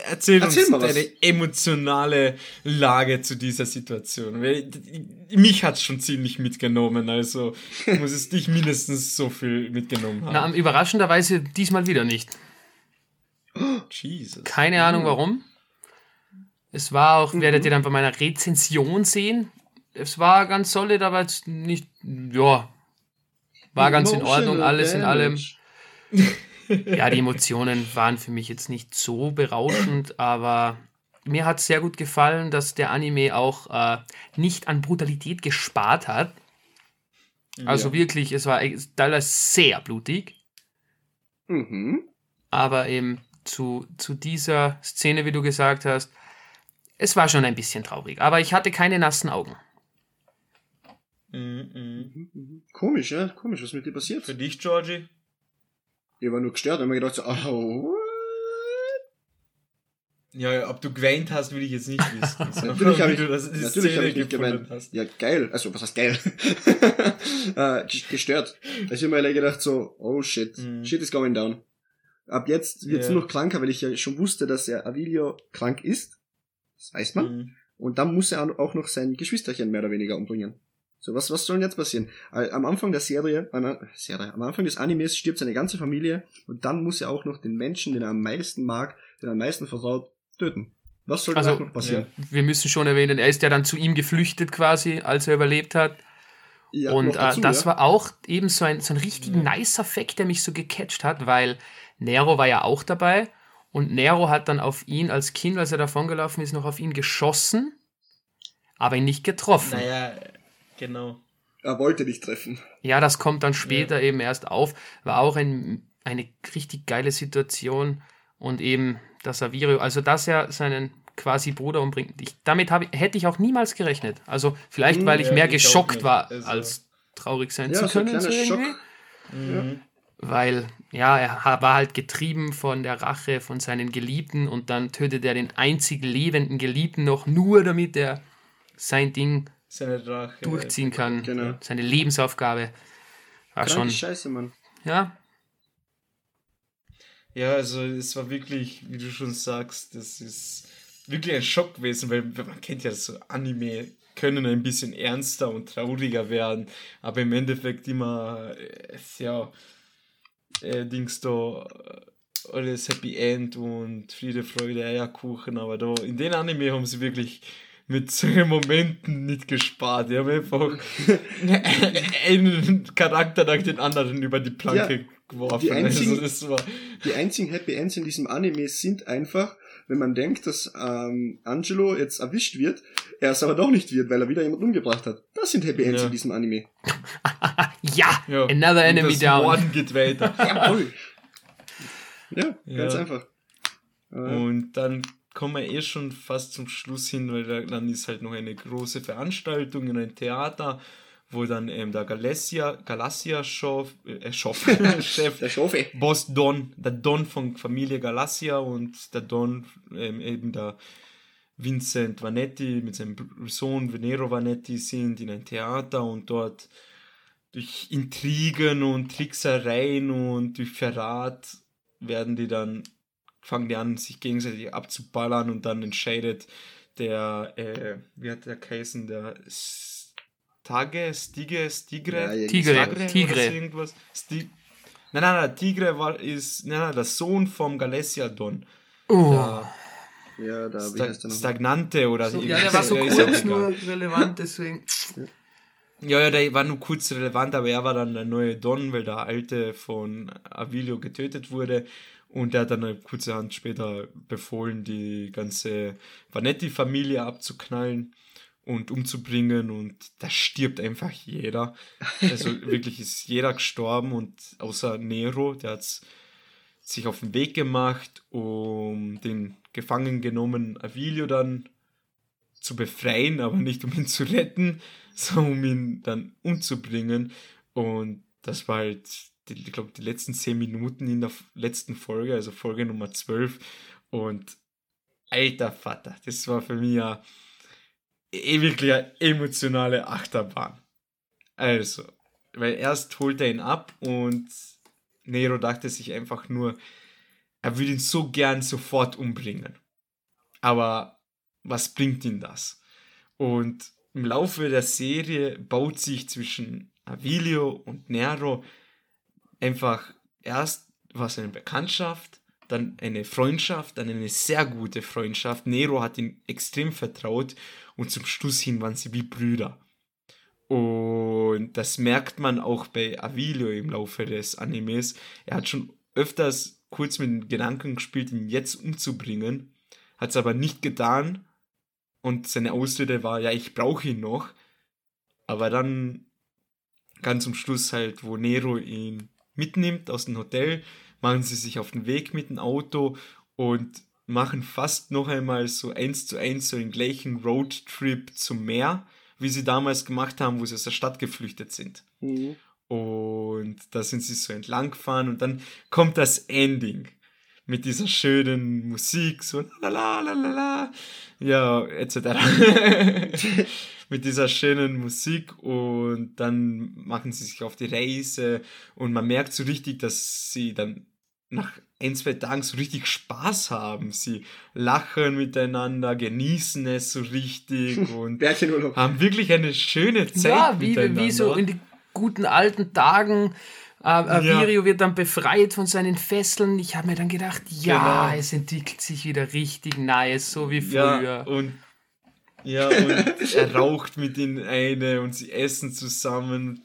[SPEAKER 1] erzähl, erzähl uns deine emotionale Lage zu dieser Situation. Mich hat es schon ziemlich mitgenommen, also [laughs] muss es dich mindestens so viel mitgenommen haben.
[SPEAKER 3] Na, überraschenderweise diesmal wieder nicht.
[SPEAKER 1] Jesus.
[SPEAKER 3] Keine Ahnung warum. Es war auch, mhm. werdet ihr dann bei meiner Rezension sehen. Es war ganz solid, aber nicht, ja, war ganz in Ordnung, alles in allem. [laughs] ja, die Emotionen waren für mich jetzt nicht so berauschend, aber mir hat sehr gut gefallen, dass der Anime auch äh, nicht an Brutalität gespart hat. Also ja. wirklich, es war teilweise sehr blutig.
[SPEAKER 2] Mhm.
[SPEAKER 3] Aber eben zu, zu dieser Szene, wie du gesagt hast, es war schon ein bisschen traurig. Aber ich hatte keine nassen Augen.
[SPEAKER 1] Mhm, mhm.
[SPEAKER 2] mhm. Komisch, ja? Komisch, was mit dir passiert.
[SPEAKER 1] Für dich, Georgie?
[SPEAKER 2] Ich war nur gestört und mir gedacht so, oh,
[SPEAKER 1] ja, ob du geweint hast, will ich jetzt nicht wissen. [laughs]
[SPEAKER 2] Natürlich habe ich, natürlich hab ich nicht geweint. Hast. Ja, geil. Also, was heißt geil? [laughs] äh, gestört. Da ich mir gedacht so, oh shit, mm. shit is going down. Ab jetzt wird's yeah. nur noch kranker, weil ich ja schon wusste, dass er Avilio krank ist. Das weiß man. Mm. Und dann muss er auch noch sein Geschwisterchen mehr oder weniger umbringen. So, was, was soll denn jetzt passieren? Am Anfang der Serie, äh, Serie, am Anfang des Animes stirbt seine ganze Familie und dann muss er auch noch den Menschen, den er am meisten mag, den er am meisten vertraut, töten. Was soll also, noch passieren?
[SPEAKER 3] Ja, wir müssen schon erwähnen, er ist ja dann zu ihm geflüchtet quasi, als er überlebt hat. Ja, und dazu, äh, das ja. war auch eben so ein, so ein richtig ja. nicer Fact, der mich so gecatcht hat, weil Nero war ja auch dabei und Nero hat dann auf ihn als Kind, als er davongelaufen ist, noch auf ihn geschossen, aber ihn nicht getroffen.
[SPEAKER 1] Naja, Genau.
[SPEAKER 2] Er wollte dich treffen.
[SPEAKER 3] Ja, das kommt dann später ja. eben erst auf. War auch ein, eine richtig geile Situation. Und eben, dass Avirio, also dass er seinen quasi Bruder umbringt. Ich, damit ich, hätte ich auch niemals gerechnet. Also vielleicht, weil ich ja, mehr ich geschockt war, also. als traurig sein ja, zu können. So irgendwie. Mhm. Weil, ja, er war halt getrieben von der Rache von seinen Geliebten und dann tötet er den einzig lebenden Geliebten noch nur, damit er sein Ding
[SPEAKER 1] seine Drache
[SPEAKER 3] durchziehen kann. Genau. Seine Lebensaufgabe. War
[SPEAKER 2] schon. Scheiße, Mann.
[SPEAKER 3] Ja.
[SPEAKER 1] Ja, also es war wirklich, wie du schon sagst, das ist wirklich ein Schock gewesen, weil man kennt ja so Anime können ein bisschen ernster und trauriger werden, aber im Endeffekt immer, äh, ja, äh, Dings da, äh, alles Happy End und Friede, Freude, Eierkuchen, aber da, in den Anime haben sie wirklich mit solchen Momenten nicht gespart. Die haben einfach [laughs] einen Charakter nach den anderen über die Planke ja, geworfen.
[SPEAKER 2] Die
[SPEAKER 1] also
[SPEAKER 2] einzigen, also die einzigen Happy Ends in diesem Anime sind einfach, wenn man denkt, dass ähm, Angelo jetzt erwischt wird, er es aber doch nicht wird, weil er wieder jemanden umgebracht hat. Das sind Happy Ends ja. in diesem Anime. [laughs]
[SPEAKER 3] ja, ja, another enemy
[SPEAKER 1] das down. Morden geht weiter. [laughs]
[SPEAKER 2] Jawohl. Ja, ganz einfach.
[SPEAKER 1] Und dann kommen wir eh schon fast zum Schluss hin, weil dann ist halt noch eine große Veranstaltung in einem Theater, wo dann ähm, der Galassia, Galassia Schof, äh, Schof, [laughs] [laughs] Chef,
[SPEAKER 2] der Schofe.
[SPEAKER 1] Boss Don, der Don von Familie Galassia und der Don ähm, eben der Vincent Vanetti mit seinem Sohn Venero Vanetti sind in ein Theater und dort durch Intrigen und Tricksereien und durch Verrat werden die dann fangen die an, sich gegenseitig abzuballern und dann entscheidet der, äh, wie hat der geheißen, der Stage, Stige, Stigre,
[SPEAKER 3] ja, Tigre, Stagre, Tigre.
[SPEAKER 1] irgendwas. Sti nein, nein, nein, Tigre war, ist, nein, nein, der Sohn vom Galessiadon.
[SPEAKER 3] Oh.
[SPEAKER 1] Der,
[SPEAKER 2] ja, da
[SPEAKER 1] Sta Stagnante oder
[SPEAKER 3] so. Ja, der war so kurz nur relevant, deswegen.
[SPEAKER 1] Ja, ja, der war nur kurz relevant, aber er war dann der neue Don, weil der alte von Avilio getötet wurde und der hat dann kurzerhand später befohlen, die ganze Vanetti-Familie abzuknallen und umzubringen. Und da stirbt einfach jeder. Also [laughs] wirklich ist jeder gestorben und außer Nero, der hat sich auf den Weg gemacht, um den gefangen genommenen Avilio dann zu befreien, aber nicht um ihn zu retten, [laughs] sondern um ihn dann umzubringen. Und das war halt die, ich glaube, die letzten zehn Minuten in der letzten Folge, also Folge Nummer 12. Und alter Vater, das war für mich ja eh wirklich eine emotionale Achterbahn. Also, weil erst holt er ihn ab und Nero dachte sich einfach nur, er würde ihn so gern sofort umbringen. Aber was bringt ihn das? Und im Laufe der Serie baut sich zwischen Avilio und Nero einfach erst war es eine Bekanntschaft, dann eine Freundschaft, dann eine sehr gute Freundschaft. Nero hat ihn extrem vertraut und zum Schluss hin waren sie wie Brüder. Und das merkt man auch bei Avilio im Laufe des Animes. Er hat schon öfters kurz mit dem Gedanken gespielt, ihn jetzt umzubringen, hat es aber nicht getan. Und seine Ausrede war, ja, ich brauche ihn noch. Aber dann ganz zum Schluss halt, wo Nero ihn mitnimmt aus dem Hotel, machen sie sich auf den Weg mit dem Auto und machen fast noch einmal so eins zu eins so den gleichen Roadtrip zum Meer, wie sie damals gemacht haben, wo sie aus der Stadt geflüchtet sind. Mhm. Und da sind sie so entlang gefahren und dann kommt das Ending mit dieser schönen Musik, so la la la la la, ja, etc. [laughs] mit dieser schönen Musik und dann machen sie sich auf die Reise und man merkt so richtig, dass sie dann nach ein, zwei Tagen so richtig Spaß haben. Sie lachen miteinander, genießen es so richtig [laughs] und haben wirklich eine schöne Zeit.
[SPEAKER 3] Ja, wie, wie so in die guten alten Tagen. Äh, Avirio ja. wird dann befreit von seinen Fesseln. Ich habe mir dann gedacht, ja, genau. es entwickelt sich wieder richtig nice, so wie früher.
[SPEAKER 1] Ja, und ja, und er [laughs] raucht mit ihnen eine und sie essen zusammen,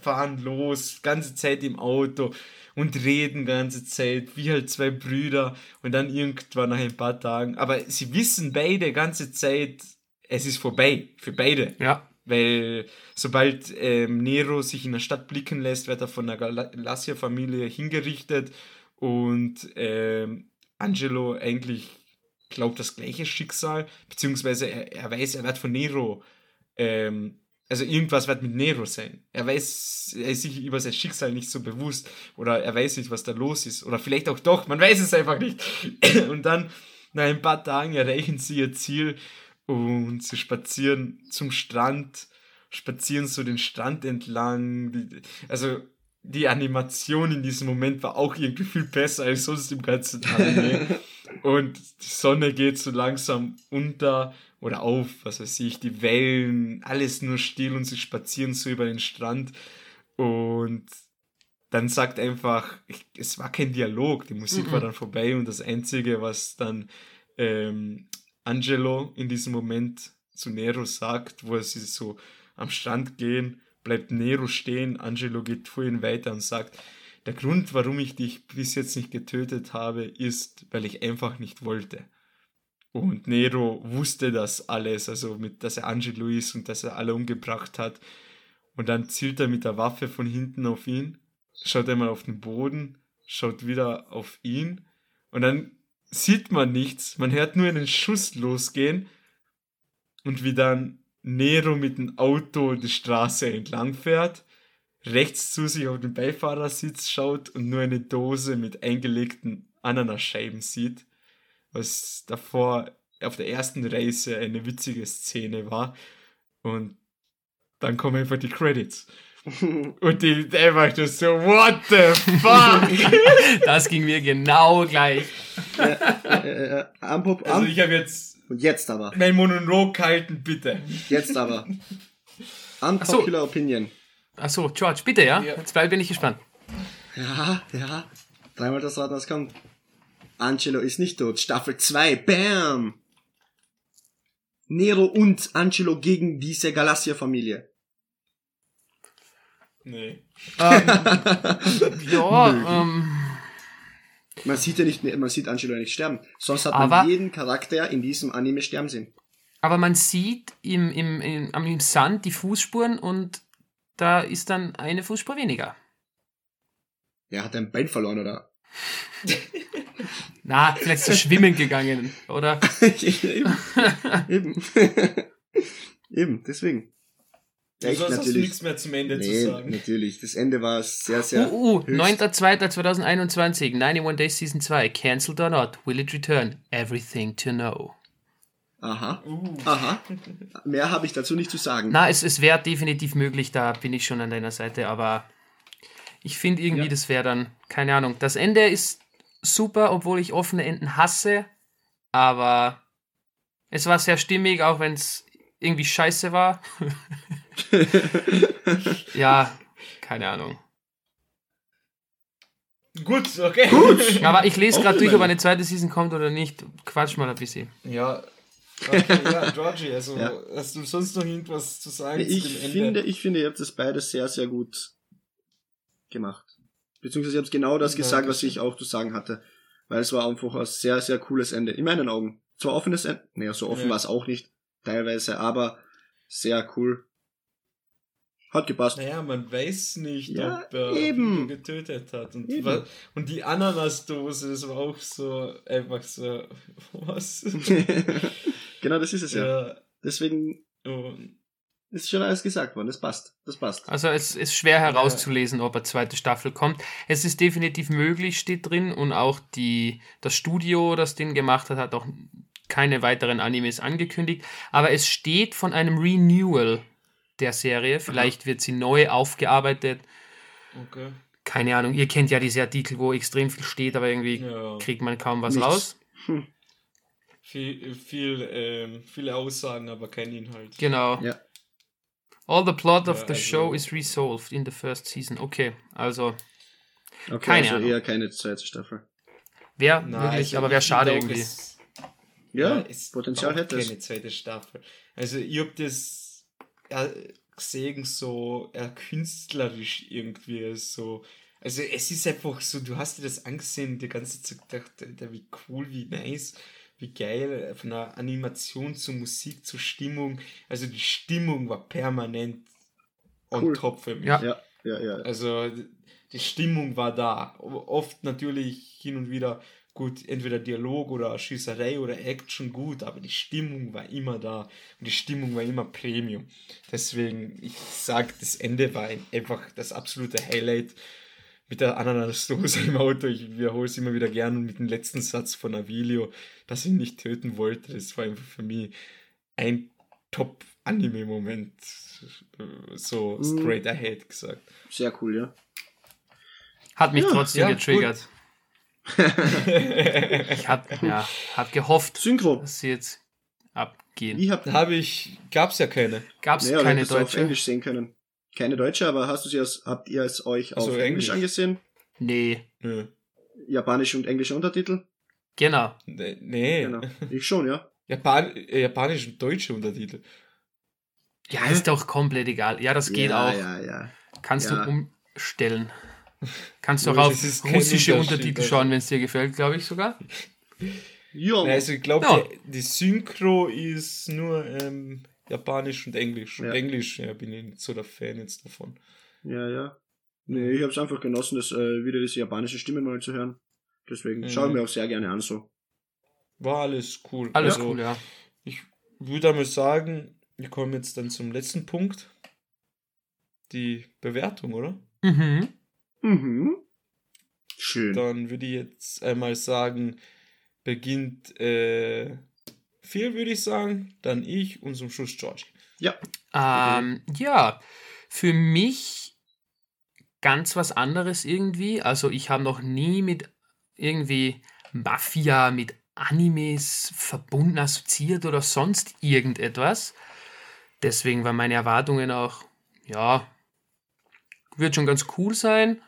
[SPEAKER 1] fahren los, ganze Zeit im Auto und reden ganze Zeit, wie halt zwei Brüder und dann irgendwann nach ein paar Tagen. Aber sie wissen beide ganze Zeit, es ist vorbei, für beide.
[SPEAKER 3] Ja.
[SPEAKER 1] Weil sobald ähm, Nero sich in der Stadt blicken lässt, wird er von der Galassia-Familie hingerichtet und ähm, Angelo eigentlich glaubt das gleiche Schicksal, beziehungsweise er, er weiß, er wird von Nero, ähm, also irgendwas wird mit Nero sein. Er weiß, er ist sich über sein Schicksal nicht so bewusst oder er weiß nicht, was da los ist oder vielleicht auch doch, man weiß es einfach nicht. [coughs] Und dann nach ein paar Tagen erreichen sie ihr Ziel und sie spazieren zum Strand, spazieren so den Strand entlang. Also die Animation in diesem Moment war auch irgendwie viel besser als sonst im ganzen Anime. [laughs] und die Sonne geht so langsam unter oder auf, was weiß ich, die Wellen, alles nur still und sie spazieren so über den Strand. Und dann sagt einfach, ich, es war kein Dialog, die Musik mhm. war dann vorbei und das Einzige, was dann ähm, Angelo in diesem Moment zu Nero sagt, wo sie so am Strand gehen, bleibt Nero stehen, Angelo geht vor ihn weiter und sagt, der Grund, warum ich dich bis jetzt nicht getötet habe, ist, weil ich einfach nicht wollte. Und Nero wusste das alles, also mit, dass er Angelo ist und dass er alle umgebracht hat. Und dann zielt er mit der Waffe von hinten auf ihn, schaut einmal auf den Boden, schaut wieder auf ihn und dann sieht man nichts. Man hört nur einen Schuss losgehen und wie dann Nero mit dem Auto die Straße entlang fährt, rechts zu sich auf den Beifahrersitz schaut und nur eine Dose mit eingelegten Ananasscheiben sieht was davor auf der ersten Reise eine witzige Szene war. Und dann kommen einfach die Credits. Und die einfach nur so, what the fuck? [laughs]
[SPEAKER 3] das ging mir genau gleich.
[SPEAKER 2] Äh, äh, also
[SPEAKER 1] ich habe jetzt.
[SPEAKER 2] Und jetzt aber.
[SPEAKER 1] Mein Monolog halten, bitte.
[SPEAKER 2] Jetzt aber. Unpopular so. Opinion.
[SPEAKER 3] Achso, George, bitte, ja? ja? Jetzt bin ich gespannt.
[SPEAKER 2] Ja, ja. Dreimal das Rad, was kommt. Angelo ist nicht tot. Staffel 2. Bam! Nero und Angelo gegen diese Galassia-Familie.
[SPEAKER 1] Nee.
[SPEAKER 3] Ähm, [laughs] ja, ähm.
[SPEAKER 2] Man sieht ja nicht, man sieht Angelo nicht sterben. Sonst hat aber, man jeden Charakter in diesem Anime sterben sehen.
[SPEAKER 3] Aber man sieht im, im, im, im Sand die Fußspuren und da ist dann eine Fußspur weniger.
[SPEAKER 2] Er hat ein Bein verloren, oder?
[SPEAKER 3] Na, vielleicht zu schwimmen gegangen, oder? [laughs]
[SPEAKER 2] eben. Eben. [laughs] Eben, deswegen.
[SPEAKER 1] Ich Sonst hast du nichts mehr zum Ende nee, zu sagen.
[SPEAKER 2] natürlich. Das Ende war sehr, sehr.
[SPEAKER 3] Uh, uh 9.2.2021, 91 Days Season 2. Cancelled or not? Will it return? Everything to know.
[SPEAKER 2] Aha. Uh. Aha. Mehr habe ich dazu nicht zu sagen.
[SPEAKER 3] Na, es, es wäre definitiv möglich, da bin ich schon an deiner Seite, aber ich finde irgendwie, ja. das wäre dann, keine Ahnung. Das Ende ist super, obwohl ich offene Enden hasse, aber es war sehr stimmig, auch wenn es irgendwie scheiße war. [laughs] [laughs] ja, keine Ahnung.
[SPEAKER 1] Gut, okay.
[SPEAKER 3] Gut. Aber ich lese gerade durch, ob eine zweite Season kommt oder nicht. Quatsch mal ein bisschen.
[SPEAKER 1] Ja. Okay, ja, [laughs] Georgie, also ja. hast du sonst noch irgendwas zu sagen?
[SPEAKER 2] Ich zu finde, ich finde, ihr habt das beide sehr, sehr gut gemacht. Beziehungsweise ihr habt genau das ja, gesagt, was ich auch zu sagen hatte. Weil es war einfach ein sehr, sehr cooles Ende. In meinen Augen. Zwar offenes Ende. Naja, so offen ja. war es auch nicht. Teilweise, aber sehr cool. Hat gepasst.
[SPEAKER 1] Naja, man weiß nicht, ja, ob er ihn getötet hat. Und, war, und die Ananasdose, das war auch so einfach so, [laughs] was? [laughs]
[SPEAKER 2] genau, das ist es ja. ja. Deswegen. Und ist schon alles gesagt worden. Das passt. Das passt.
[SPEAKER 3] Also es ist schwer herauszulesen, ob eine zweite Staffel kommt. Es ist definitiv möglich, steht drin. Und auch die, das Studio, das den gemacht hat, hat auch keine weiteren Animes angekündigt. Aber es steht von einem Renewal der Serie. Vielleicht Aha. wird sie neu aufgearbeitet.
[SPEAKER 1] Okay.
[SPEAKER 3] Keine Ahnung. Ihr kennt ja diese Artikel, wo extrem viel steht, aber irgendwie ja. kriegt man kaum was Nichts. raus. Hm.
[SPEAKER 1] Viel, viel, ähm, viele Aussagen, aber kein Inhalt.
[SPEAKER 3] Genau. Ja. All the plot of ja, the also show is resolved in the first season. Okay, also.
[SPEAKER 2] Okay, keine also Ahnung. eher keine zweite Staffel.
[SPEAKER 3] Wäre möglich, aber wäre schade irgendwie. Es,
[SPEAKER 2] ja, ja Potenzial hätte
[SPEAKER 1] es. keine zweite Staffel. Also, ich hab das gesehen, so ja, künstlerisch irgendwie so. Also, es ist einfach so, du hast dir das angesehen, die ganze Zeit gedacht, wie cool, wie nice wie geil, von der Animation zur Musik zur Stimmung. Also die Stimmung war permanent on cool. top für mich.
[SPEAKER 2] Ja. ja, ja, ja.
[SPEAKER 1] Also die Stimmung war da. Oft natürlich hin und wieder gut, entweder Dialog oder Schießerei oder Action gut, aber die Stimmung war immer da und die Stimmung war immer Premium. Deswegen, ich sag, das Ende war einfach das absolute Highlight mit der Ananasdose im Auto. Ich wiederhole es immer wieder gern und mit dem letzten Satz von Avilio, dass ich ihn nicht töten wollte. Das war einfach für mich ein Top-Anime-Moment. So mhm. straight ahead gesagt.
[SPEAKER 2] Sehr cool, ja.
[SPEAKER 3] Hat mich ja, trotzdem ja, getriggert. [laughs] ich hab, ja, hab gehofft,
[SPEAKER 2] Synchro.
[SPEAKER 3] dass sie jetzt abgehen.
[SPEAKER 1] Wie habt habe ich, gab's ja keine.
[SPEAKER 3] Gab's naja, keine
[SPEAKER 2] deutsche. auf Englisch sehen können. Keine deutsche, aber hast du sie als, habt ihr es euch also auf Englisch, Englisch angesehen?
[SPEAKER 3] Nee.
[SPEAKER 2] nee. Japanische und englische Untertitel?
[SPEAKER 3] Genau.
[SPEAKER 1] Nee. Genau.
[SPEAKER 2] Ich schon, ja.
[SPEAKER 1] Japan äh, Japanisch und deutsche Untertitel.
[SPEAKER 3] Ja, ist doch komplett egal. Ja, das geht
[SPEAKER 2] ja,
[SPEAKER 3] auch.
[SPEAKER 2] Ja, ja.
[SPEAKER 3] Kannst ja. du umstellen. Kannst du auch auf russische Untertitel schauen, wenn es dir gefällt, glaube ich sogar.
[SPEAKER 1] Ja. Also ich glaube, ja. die, die, Synchro ist nur ähm, Japanisch und Englisch. Und Englisch ja, bin ich nicht so der Fan jetzt davon.
[SPEAKER 2] Ja, ja. Nee, ich habe es einfach genossen, das äh, wieder diese japanische Stimme mal zu hören. Deswegen mhm. schaue ich mir auch sehr gerne an so.
[SPEAKER 1] War alles cool.
[SPEAKER 3] Alles also, cool, ja.
[SPEAKER 1] Ich würde einmal sagen, wir kommen jetzt dann zum letzten Punkt. Die Bewertung, oder?
[SPEAKER 3] Mhm.
[SPEAKER 2] Mhm. Schön.
[SPEAKER 1] Dann würde ich jetzt einmal sagen, beginnt äh, viel, würde ich sagen, dann ich und zum Schluss George.
[SPEAKER 2] Ja.
[SPEAKER 3] Ähm, ja, für mich ganz was anderes irgendwie. Also ich habe noch nie mit irgendwie Mafia, mit Animes verbunden, assoziiert oder sonst irgendetwas. Deswegen waren meine Erwartungen auch, ja, wird schon ganz cool sein.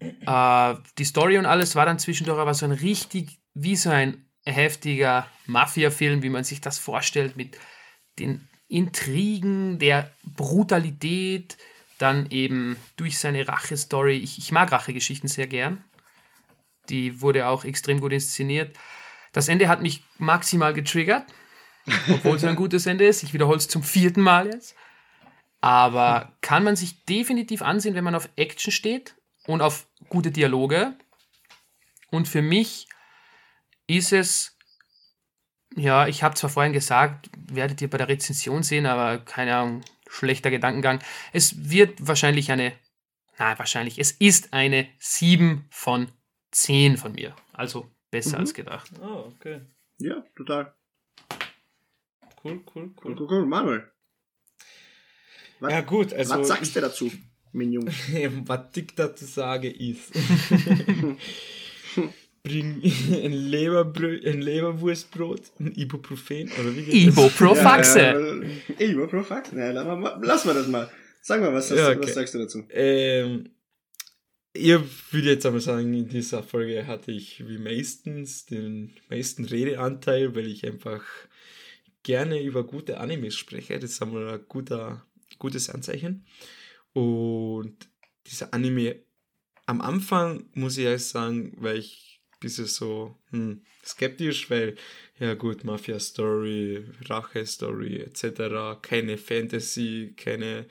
[SPEAKER 3] Äh, die Story und alles war dann zwischendurch aber so ein richtig, wie so ein heftiger Mafia-Film, wie man sich das vorstellt, mit den Intrigen, der Brutalität, dann eben durch seine Rache-Story. Ich, ich mag Rache-Geschichten sehr gern. Die wurde auch extrem gut inszeniert. Das Ende hat mich maximal getriggert, obwohl es ein gutes Ende ist. Ich wiederhole es zum vierten Mal jetzt. Aber kann man sich definitiv ansehen, wenn man auf Action steht und auf gute Dialoge. Und für mich ist es, ja, ich habe zwar vorhin gesagt, werdet ihr bei der Rezension sehen, aber keine Ahnung, schlechter Gedankengang. Es wird wahrscheinlich eine, na, wahrscheinlich, es ist eine 7 von 10 von mir. Also besser mhm. als gedacht.
[SPEAKER 1] Oh, okay.
[SPEAKER 2] Ja, total.
[SPEAKER 1] Cool, cool, cool.
[SPEAKER 2] Cool, cool, cool. Manuel.
[SPEAKER 1] Was, ja, gut, also.
[SPEAKER 2] Was sagst du dazu, mein Junge? [laughs]
[SPEAKER 1] was ich dazu sage ist. [laughs] bring ein, Leberbrö ein Leberwurstbrot, ein Ibuprofen, oder wie geht
[SPEAKER 3] Ibuprofaxe.
[SPEAKER 2] Ja, ja, Ibuprofaxe. Ja, lass, mal, lass mal das mal. Sag mal, was, ja, okay. was sagst du dazu?
[SPEAKER 1] Ähm, ich würde jetzt aber sagen, in dieser Folge hatte ich wie meistens den meisten Redeanteil, weil ich einfach gerne über gute Animes spreche. Das ist einmal ein guter, gutes Anzeichen. Und dieser Anime am Anfang, muss ich ehrlich sagen, weil ich ein bisschen so hm, skeptisch, weil, ja gut, Mafia-Story, Rache-Story etc., keine Fantasy, keine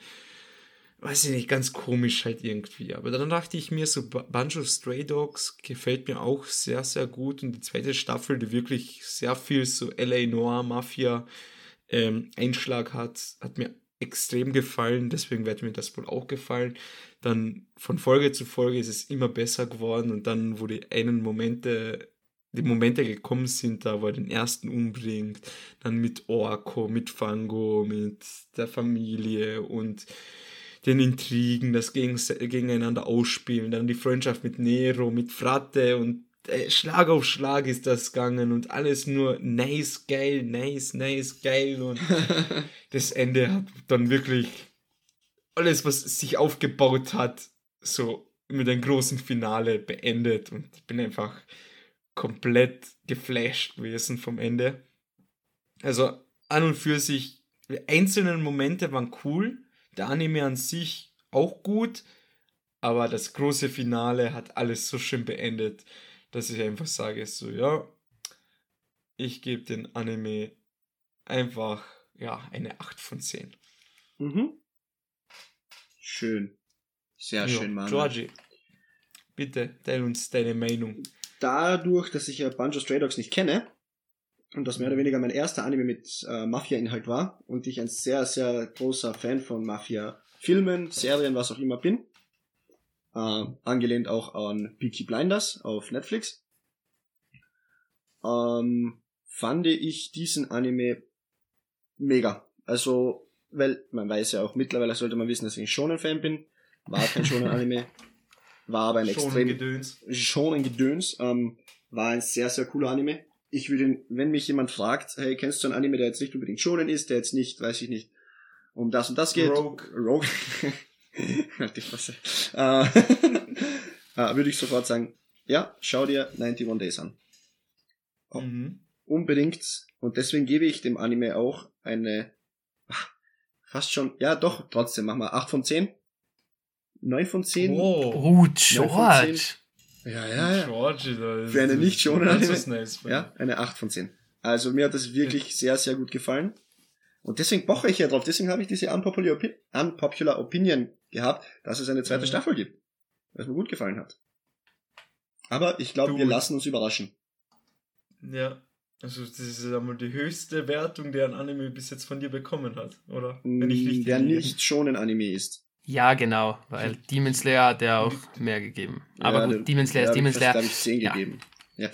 [SPEAKER 1] weiß ich nicht, ganz komisch halt irgendwie. Aber dann dachte ich mir, so Banjo Stray Dogs gefällt mir auch sehr, sehr gut. Und die zweite Staffel, die wirklich sehr viel so LA Noir Mafia ähm, Einschlag hat, hat mir extrem gefallen. Deswegen wird mir das wohl auch gefallen. Dann von Folge zu Folge ist es immer besser geworden. Und dann, wo die einen Momente die Momente gekommen sind, da wo er den ersten umbringt, dann mit Orko, mit Fango, mit der Familie und den Intrigen, das gegeneinander ausspielen, dann die Freundschaft mit Nero, mit Fratte und Schlag auf Schlag ist das gegangen und alles nur nice, geil, nice, nice, geil und [laughs] das Ende hat dann wirklich alles, was sich aufgebaut hat, so mit einem großen Finale beendet und ich bin einfach komplett geflasht gewesen vom Ende. Also an und für sich, die einzelnen Momente waren cool, der Anime an sich auch gut, aber das große Finale hat alles so schön beendet, dass ich einfach sage, so ja, ich gebe den Anime einfach ja eine 8 von 10.
[SPEAKER 2] Mhm. Schön. Sehr ja, schön, Mann.
[SPEAKER 1] Georgie, bitte teil uns deine Meinung.
[SPEAKER 2] Dadurch, dass ich ja Banjo Stray Dogs nicht kenne, und das mehr oder weniger mein erster Anime mit äh, Mafia-Inhalt war und ich ein sehr, sehr großer Fan von Mafia-Filmen, Serien, was auch immer bin. Äh, angelehnt auch an Peaky Blinders auf Netflix. Ähm, fand ich diesen Anime mega. Also, weil man weiß ja auch mittlerweile sollte man wissen, dass ich ein Shonen-Fan bin. War kein Shonen-Anime. [laughs] war aber ein
[SPEAKER 1] Schon
[SPEAKER 2] extrem
[SPEAKER 1] Gedöns.
[SPEAKER 2] schon ein Gedöns. Ähm, war ein sehr, sehr cooler Anime. Ich würde, wenn mich jemand fragt, hey, kennst du einen Anime, der jetzt nicht unbedingt schonen ist, der jetzt nicht, weiß ich nicht, um das und das geht?
[SPEAKER 1] Rogue.
[SPEAKER 2] Rogue. [laughs] [laughs] Halt die Fresse. Äh, [laughs] äh, würde ich sofort sagen, ja, schau dir 91 Days an. Oh.
[SPEAKER 1] Mhm.
[SPEAKER 2] Unbedingt. Und deswegen gebe ich dem Anime auch eine, fast schon, ja doch, trotzdem, machen wir 8 von 10. 9 von 10.
[SPEAKER 1] Oh.
[SPEAKER 3] Oh,
[SPEAKER 2] von
[SPEAKER 3] George.
[SPEAKER 2] Ja, ja, ja.
[SPEAKER 1] Georgie, da
[SPEAKER 2] Für eine nicht schonen
[SPEAKER 1] Anime.
[SPEAKER 2] Ja, eine 8 von 10. Also mir hat das wirklich sehr, sehr gut gefallen. Und deswegen poche ich ja drauf. Deswegen habe ich diese unpopular, Opi unpopular Opinion gehabt, dass es eine zweite
[SPEAKER 1] Mhm.
[SPEAKER 2] Staffel gibt. Was mir gut gefallen hat. Aber ich glaube, wir lassen uns überraschen.
[SPEAKER 1] Ja. Also das ist ja mal die höchste Wertung, der ein Anime bis jetzt von dir bekommen hat, oder? Wenn ich richtig
[SPEAKER 2] Mm, der
[SPEAKER 1] liege.
[SPEAKER 2] nicht schon ein Anime ist.
[SPEAKER 3] Ja, genau, weil Demon Slayer hat der auch mehr gegeben. Aber
[SPEAKER 2] Ja,
[SPEAKER 3] gut,
[SPEAKER 2] der-
[SPEAKER 3] Demon Slayer
[SPEAKER 2] der
[SPEAKER 3] ist Demon Slayer.
[SPEAKER 2] glaub ich, 10
[SPEAKER 3] Ja.
[SPEAKER 2] gegeben. Ja.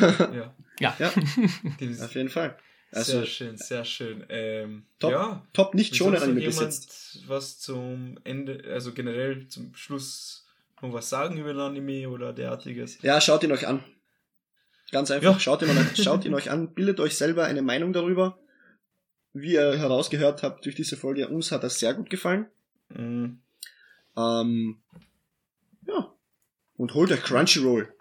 [SPEAKER 1] Ja.
[SPEAKER 3] Ja.
[SPEAKER 2] ja, [laughs] auf jeden Fall. Also
[SPEAKER 1] sehr schön, sehr schön. Ähm,
[SPEAKER 2] Top.
[SPEAKER 1] Ja.
[SPEAKER 2] top nicht schon Anime bis
[SPEAKER 1] jemand
[SPEAKER 2] jetzt.
[SPEAKER 1] was zum Ende, also generell zum Schluss noch was sagen über ein Anime oder derartiges?
[SPEAKER 2] Ja, schaut ihn euch an. Ganz einfach,
[SPEAKER 1] Ja.
[SPEAKER 2] schaut, ihn, [laughs] schaut ihn euch an, bildet euch selber eine Meinung darüber. Wie ihr herausgehört habt durch diese Folge, uns hat das sehr gut gefallen.
[SPEAKER 1] Mhm.
[SPEAKER 2] Ähm, ja. Und holt euch Crunchyroll.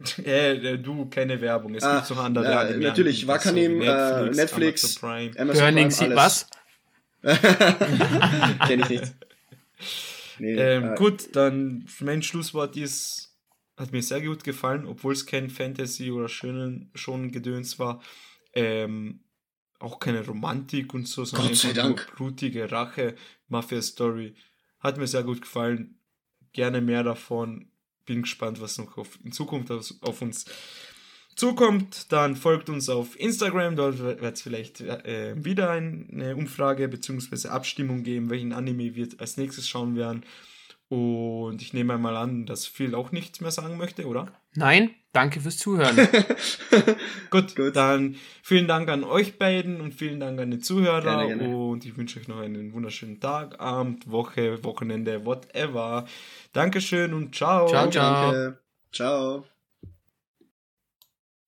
[SPEAKER 2] [laughs]
[SPEAKER 1] Äh, äh, du, keine Werbung. Es
[SPEAKER 2] Ah,
[SPEAKER 1] gibt noch andere
[SPEAKER 2] ja,
[SPEAKER 1] Anime
[SPEAKER 2] natürlich. Wakanim,
[SPEAKER 1] wie
[SPEAKER 2] äh, Netflix.
[SPEAKER 1] Amazon Prime.
[SPEAKER 2] Amazon
[SPEAKER 3] Burning
[SPEAKER 2] Prime,
[SPEAKER 3] was? [laughs]
[SPEAKER 2] Kenn ich nicht. Nee,
[SPEAKER 1] Ähm,
[SPEAKER 2] äh,
[SPEAKER 1] gut, dann mein Schlusswort ist, hat mir sehr gut gefallen, obwohl es kein Fantasy oder schönen schon Gedöns war. Ähm, auch keine Romantik und so, sondern
[SPEAKER 2] Gott sei
[SPEAKER 1] einfach blutige Rache, Mafia-Story. Hat mir sehr gut gefallen. Gerne mehr davon. Bin gespannt, was noch auf, in Zukunft auf, auf uns zukommt. Dann folgt uns auf Instagram. Dort wird es vielleicht äh, wieder eine Umfrage bzw. Abstimmung geben, welchen Anime wir als nächstes schauen werden. Und ich nehme einmal an, dass Phil auch nichts mehr sagen möchte, oder?
[SPEAKER 3] Nein, danke fürs Zuhören. [laughs]
[SPEAKER 1] Gut,
[SPEAKER 2] Gut.
[SPEAKER 1] dann vielen Dank an euch beiden und vielen Dank an die Zuhörer.
[SPEAKER 2] Gerne, gerne.
[SPEAKER 1] Und ich wünsche euch noch einen wunderschönen Tag, Abend, Woche, Wochenende, whatever. Dankeschön und ciao.
[SPEAKER 3] Ciao, ciao.
[SPEAKER 2] Danke. Ciao.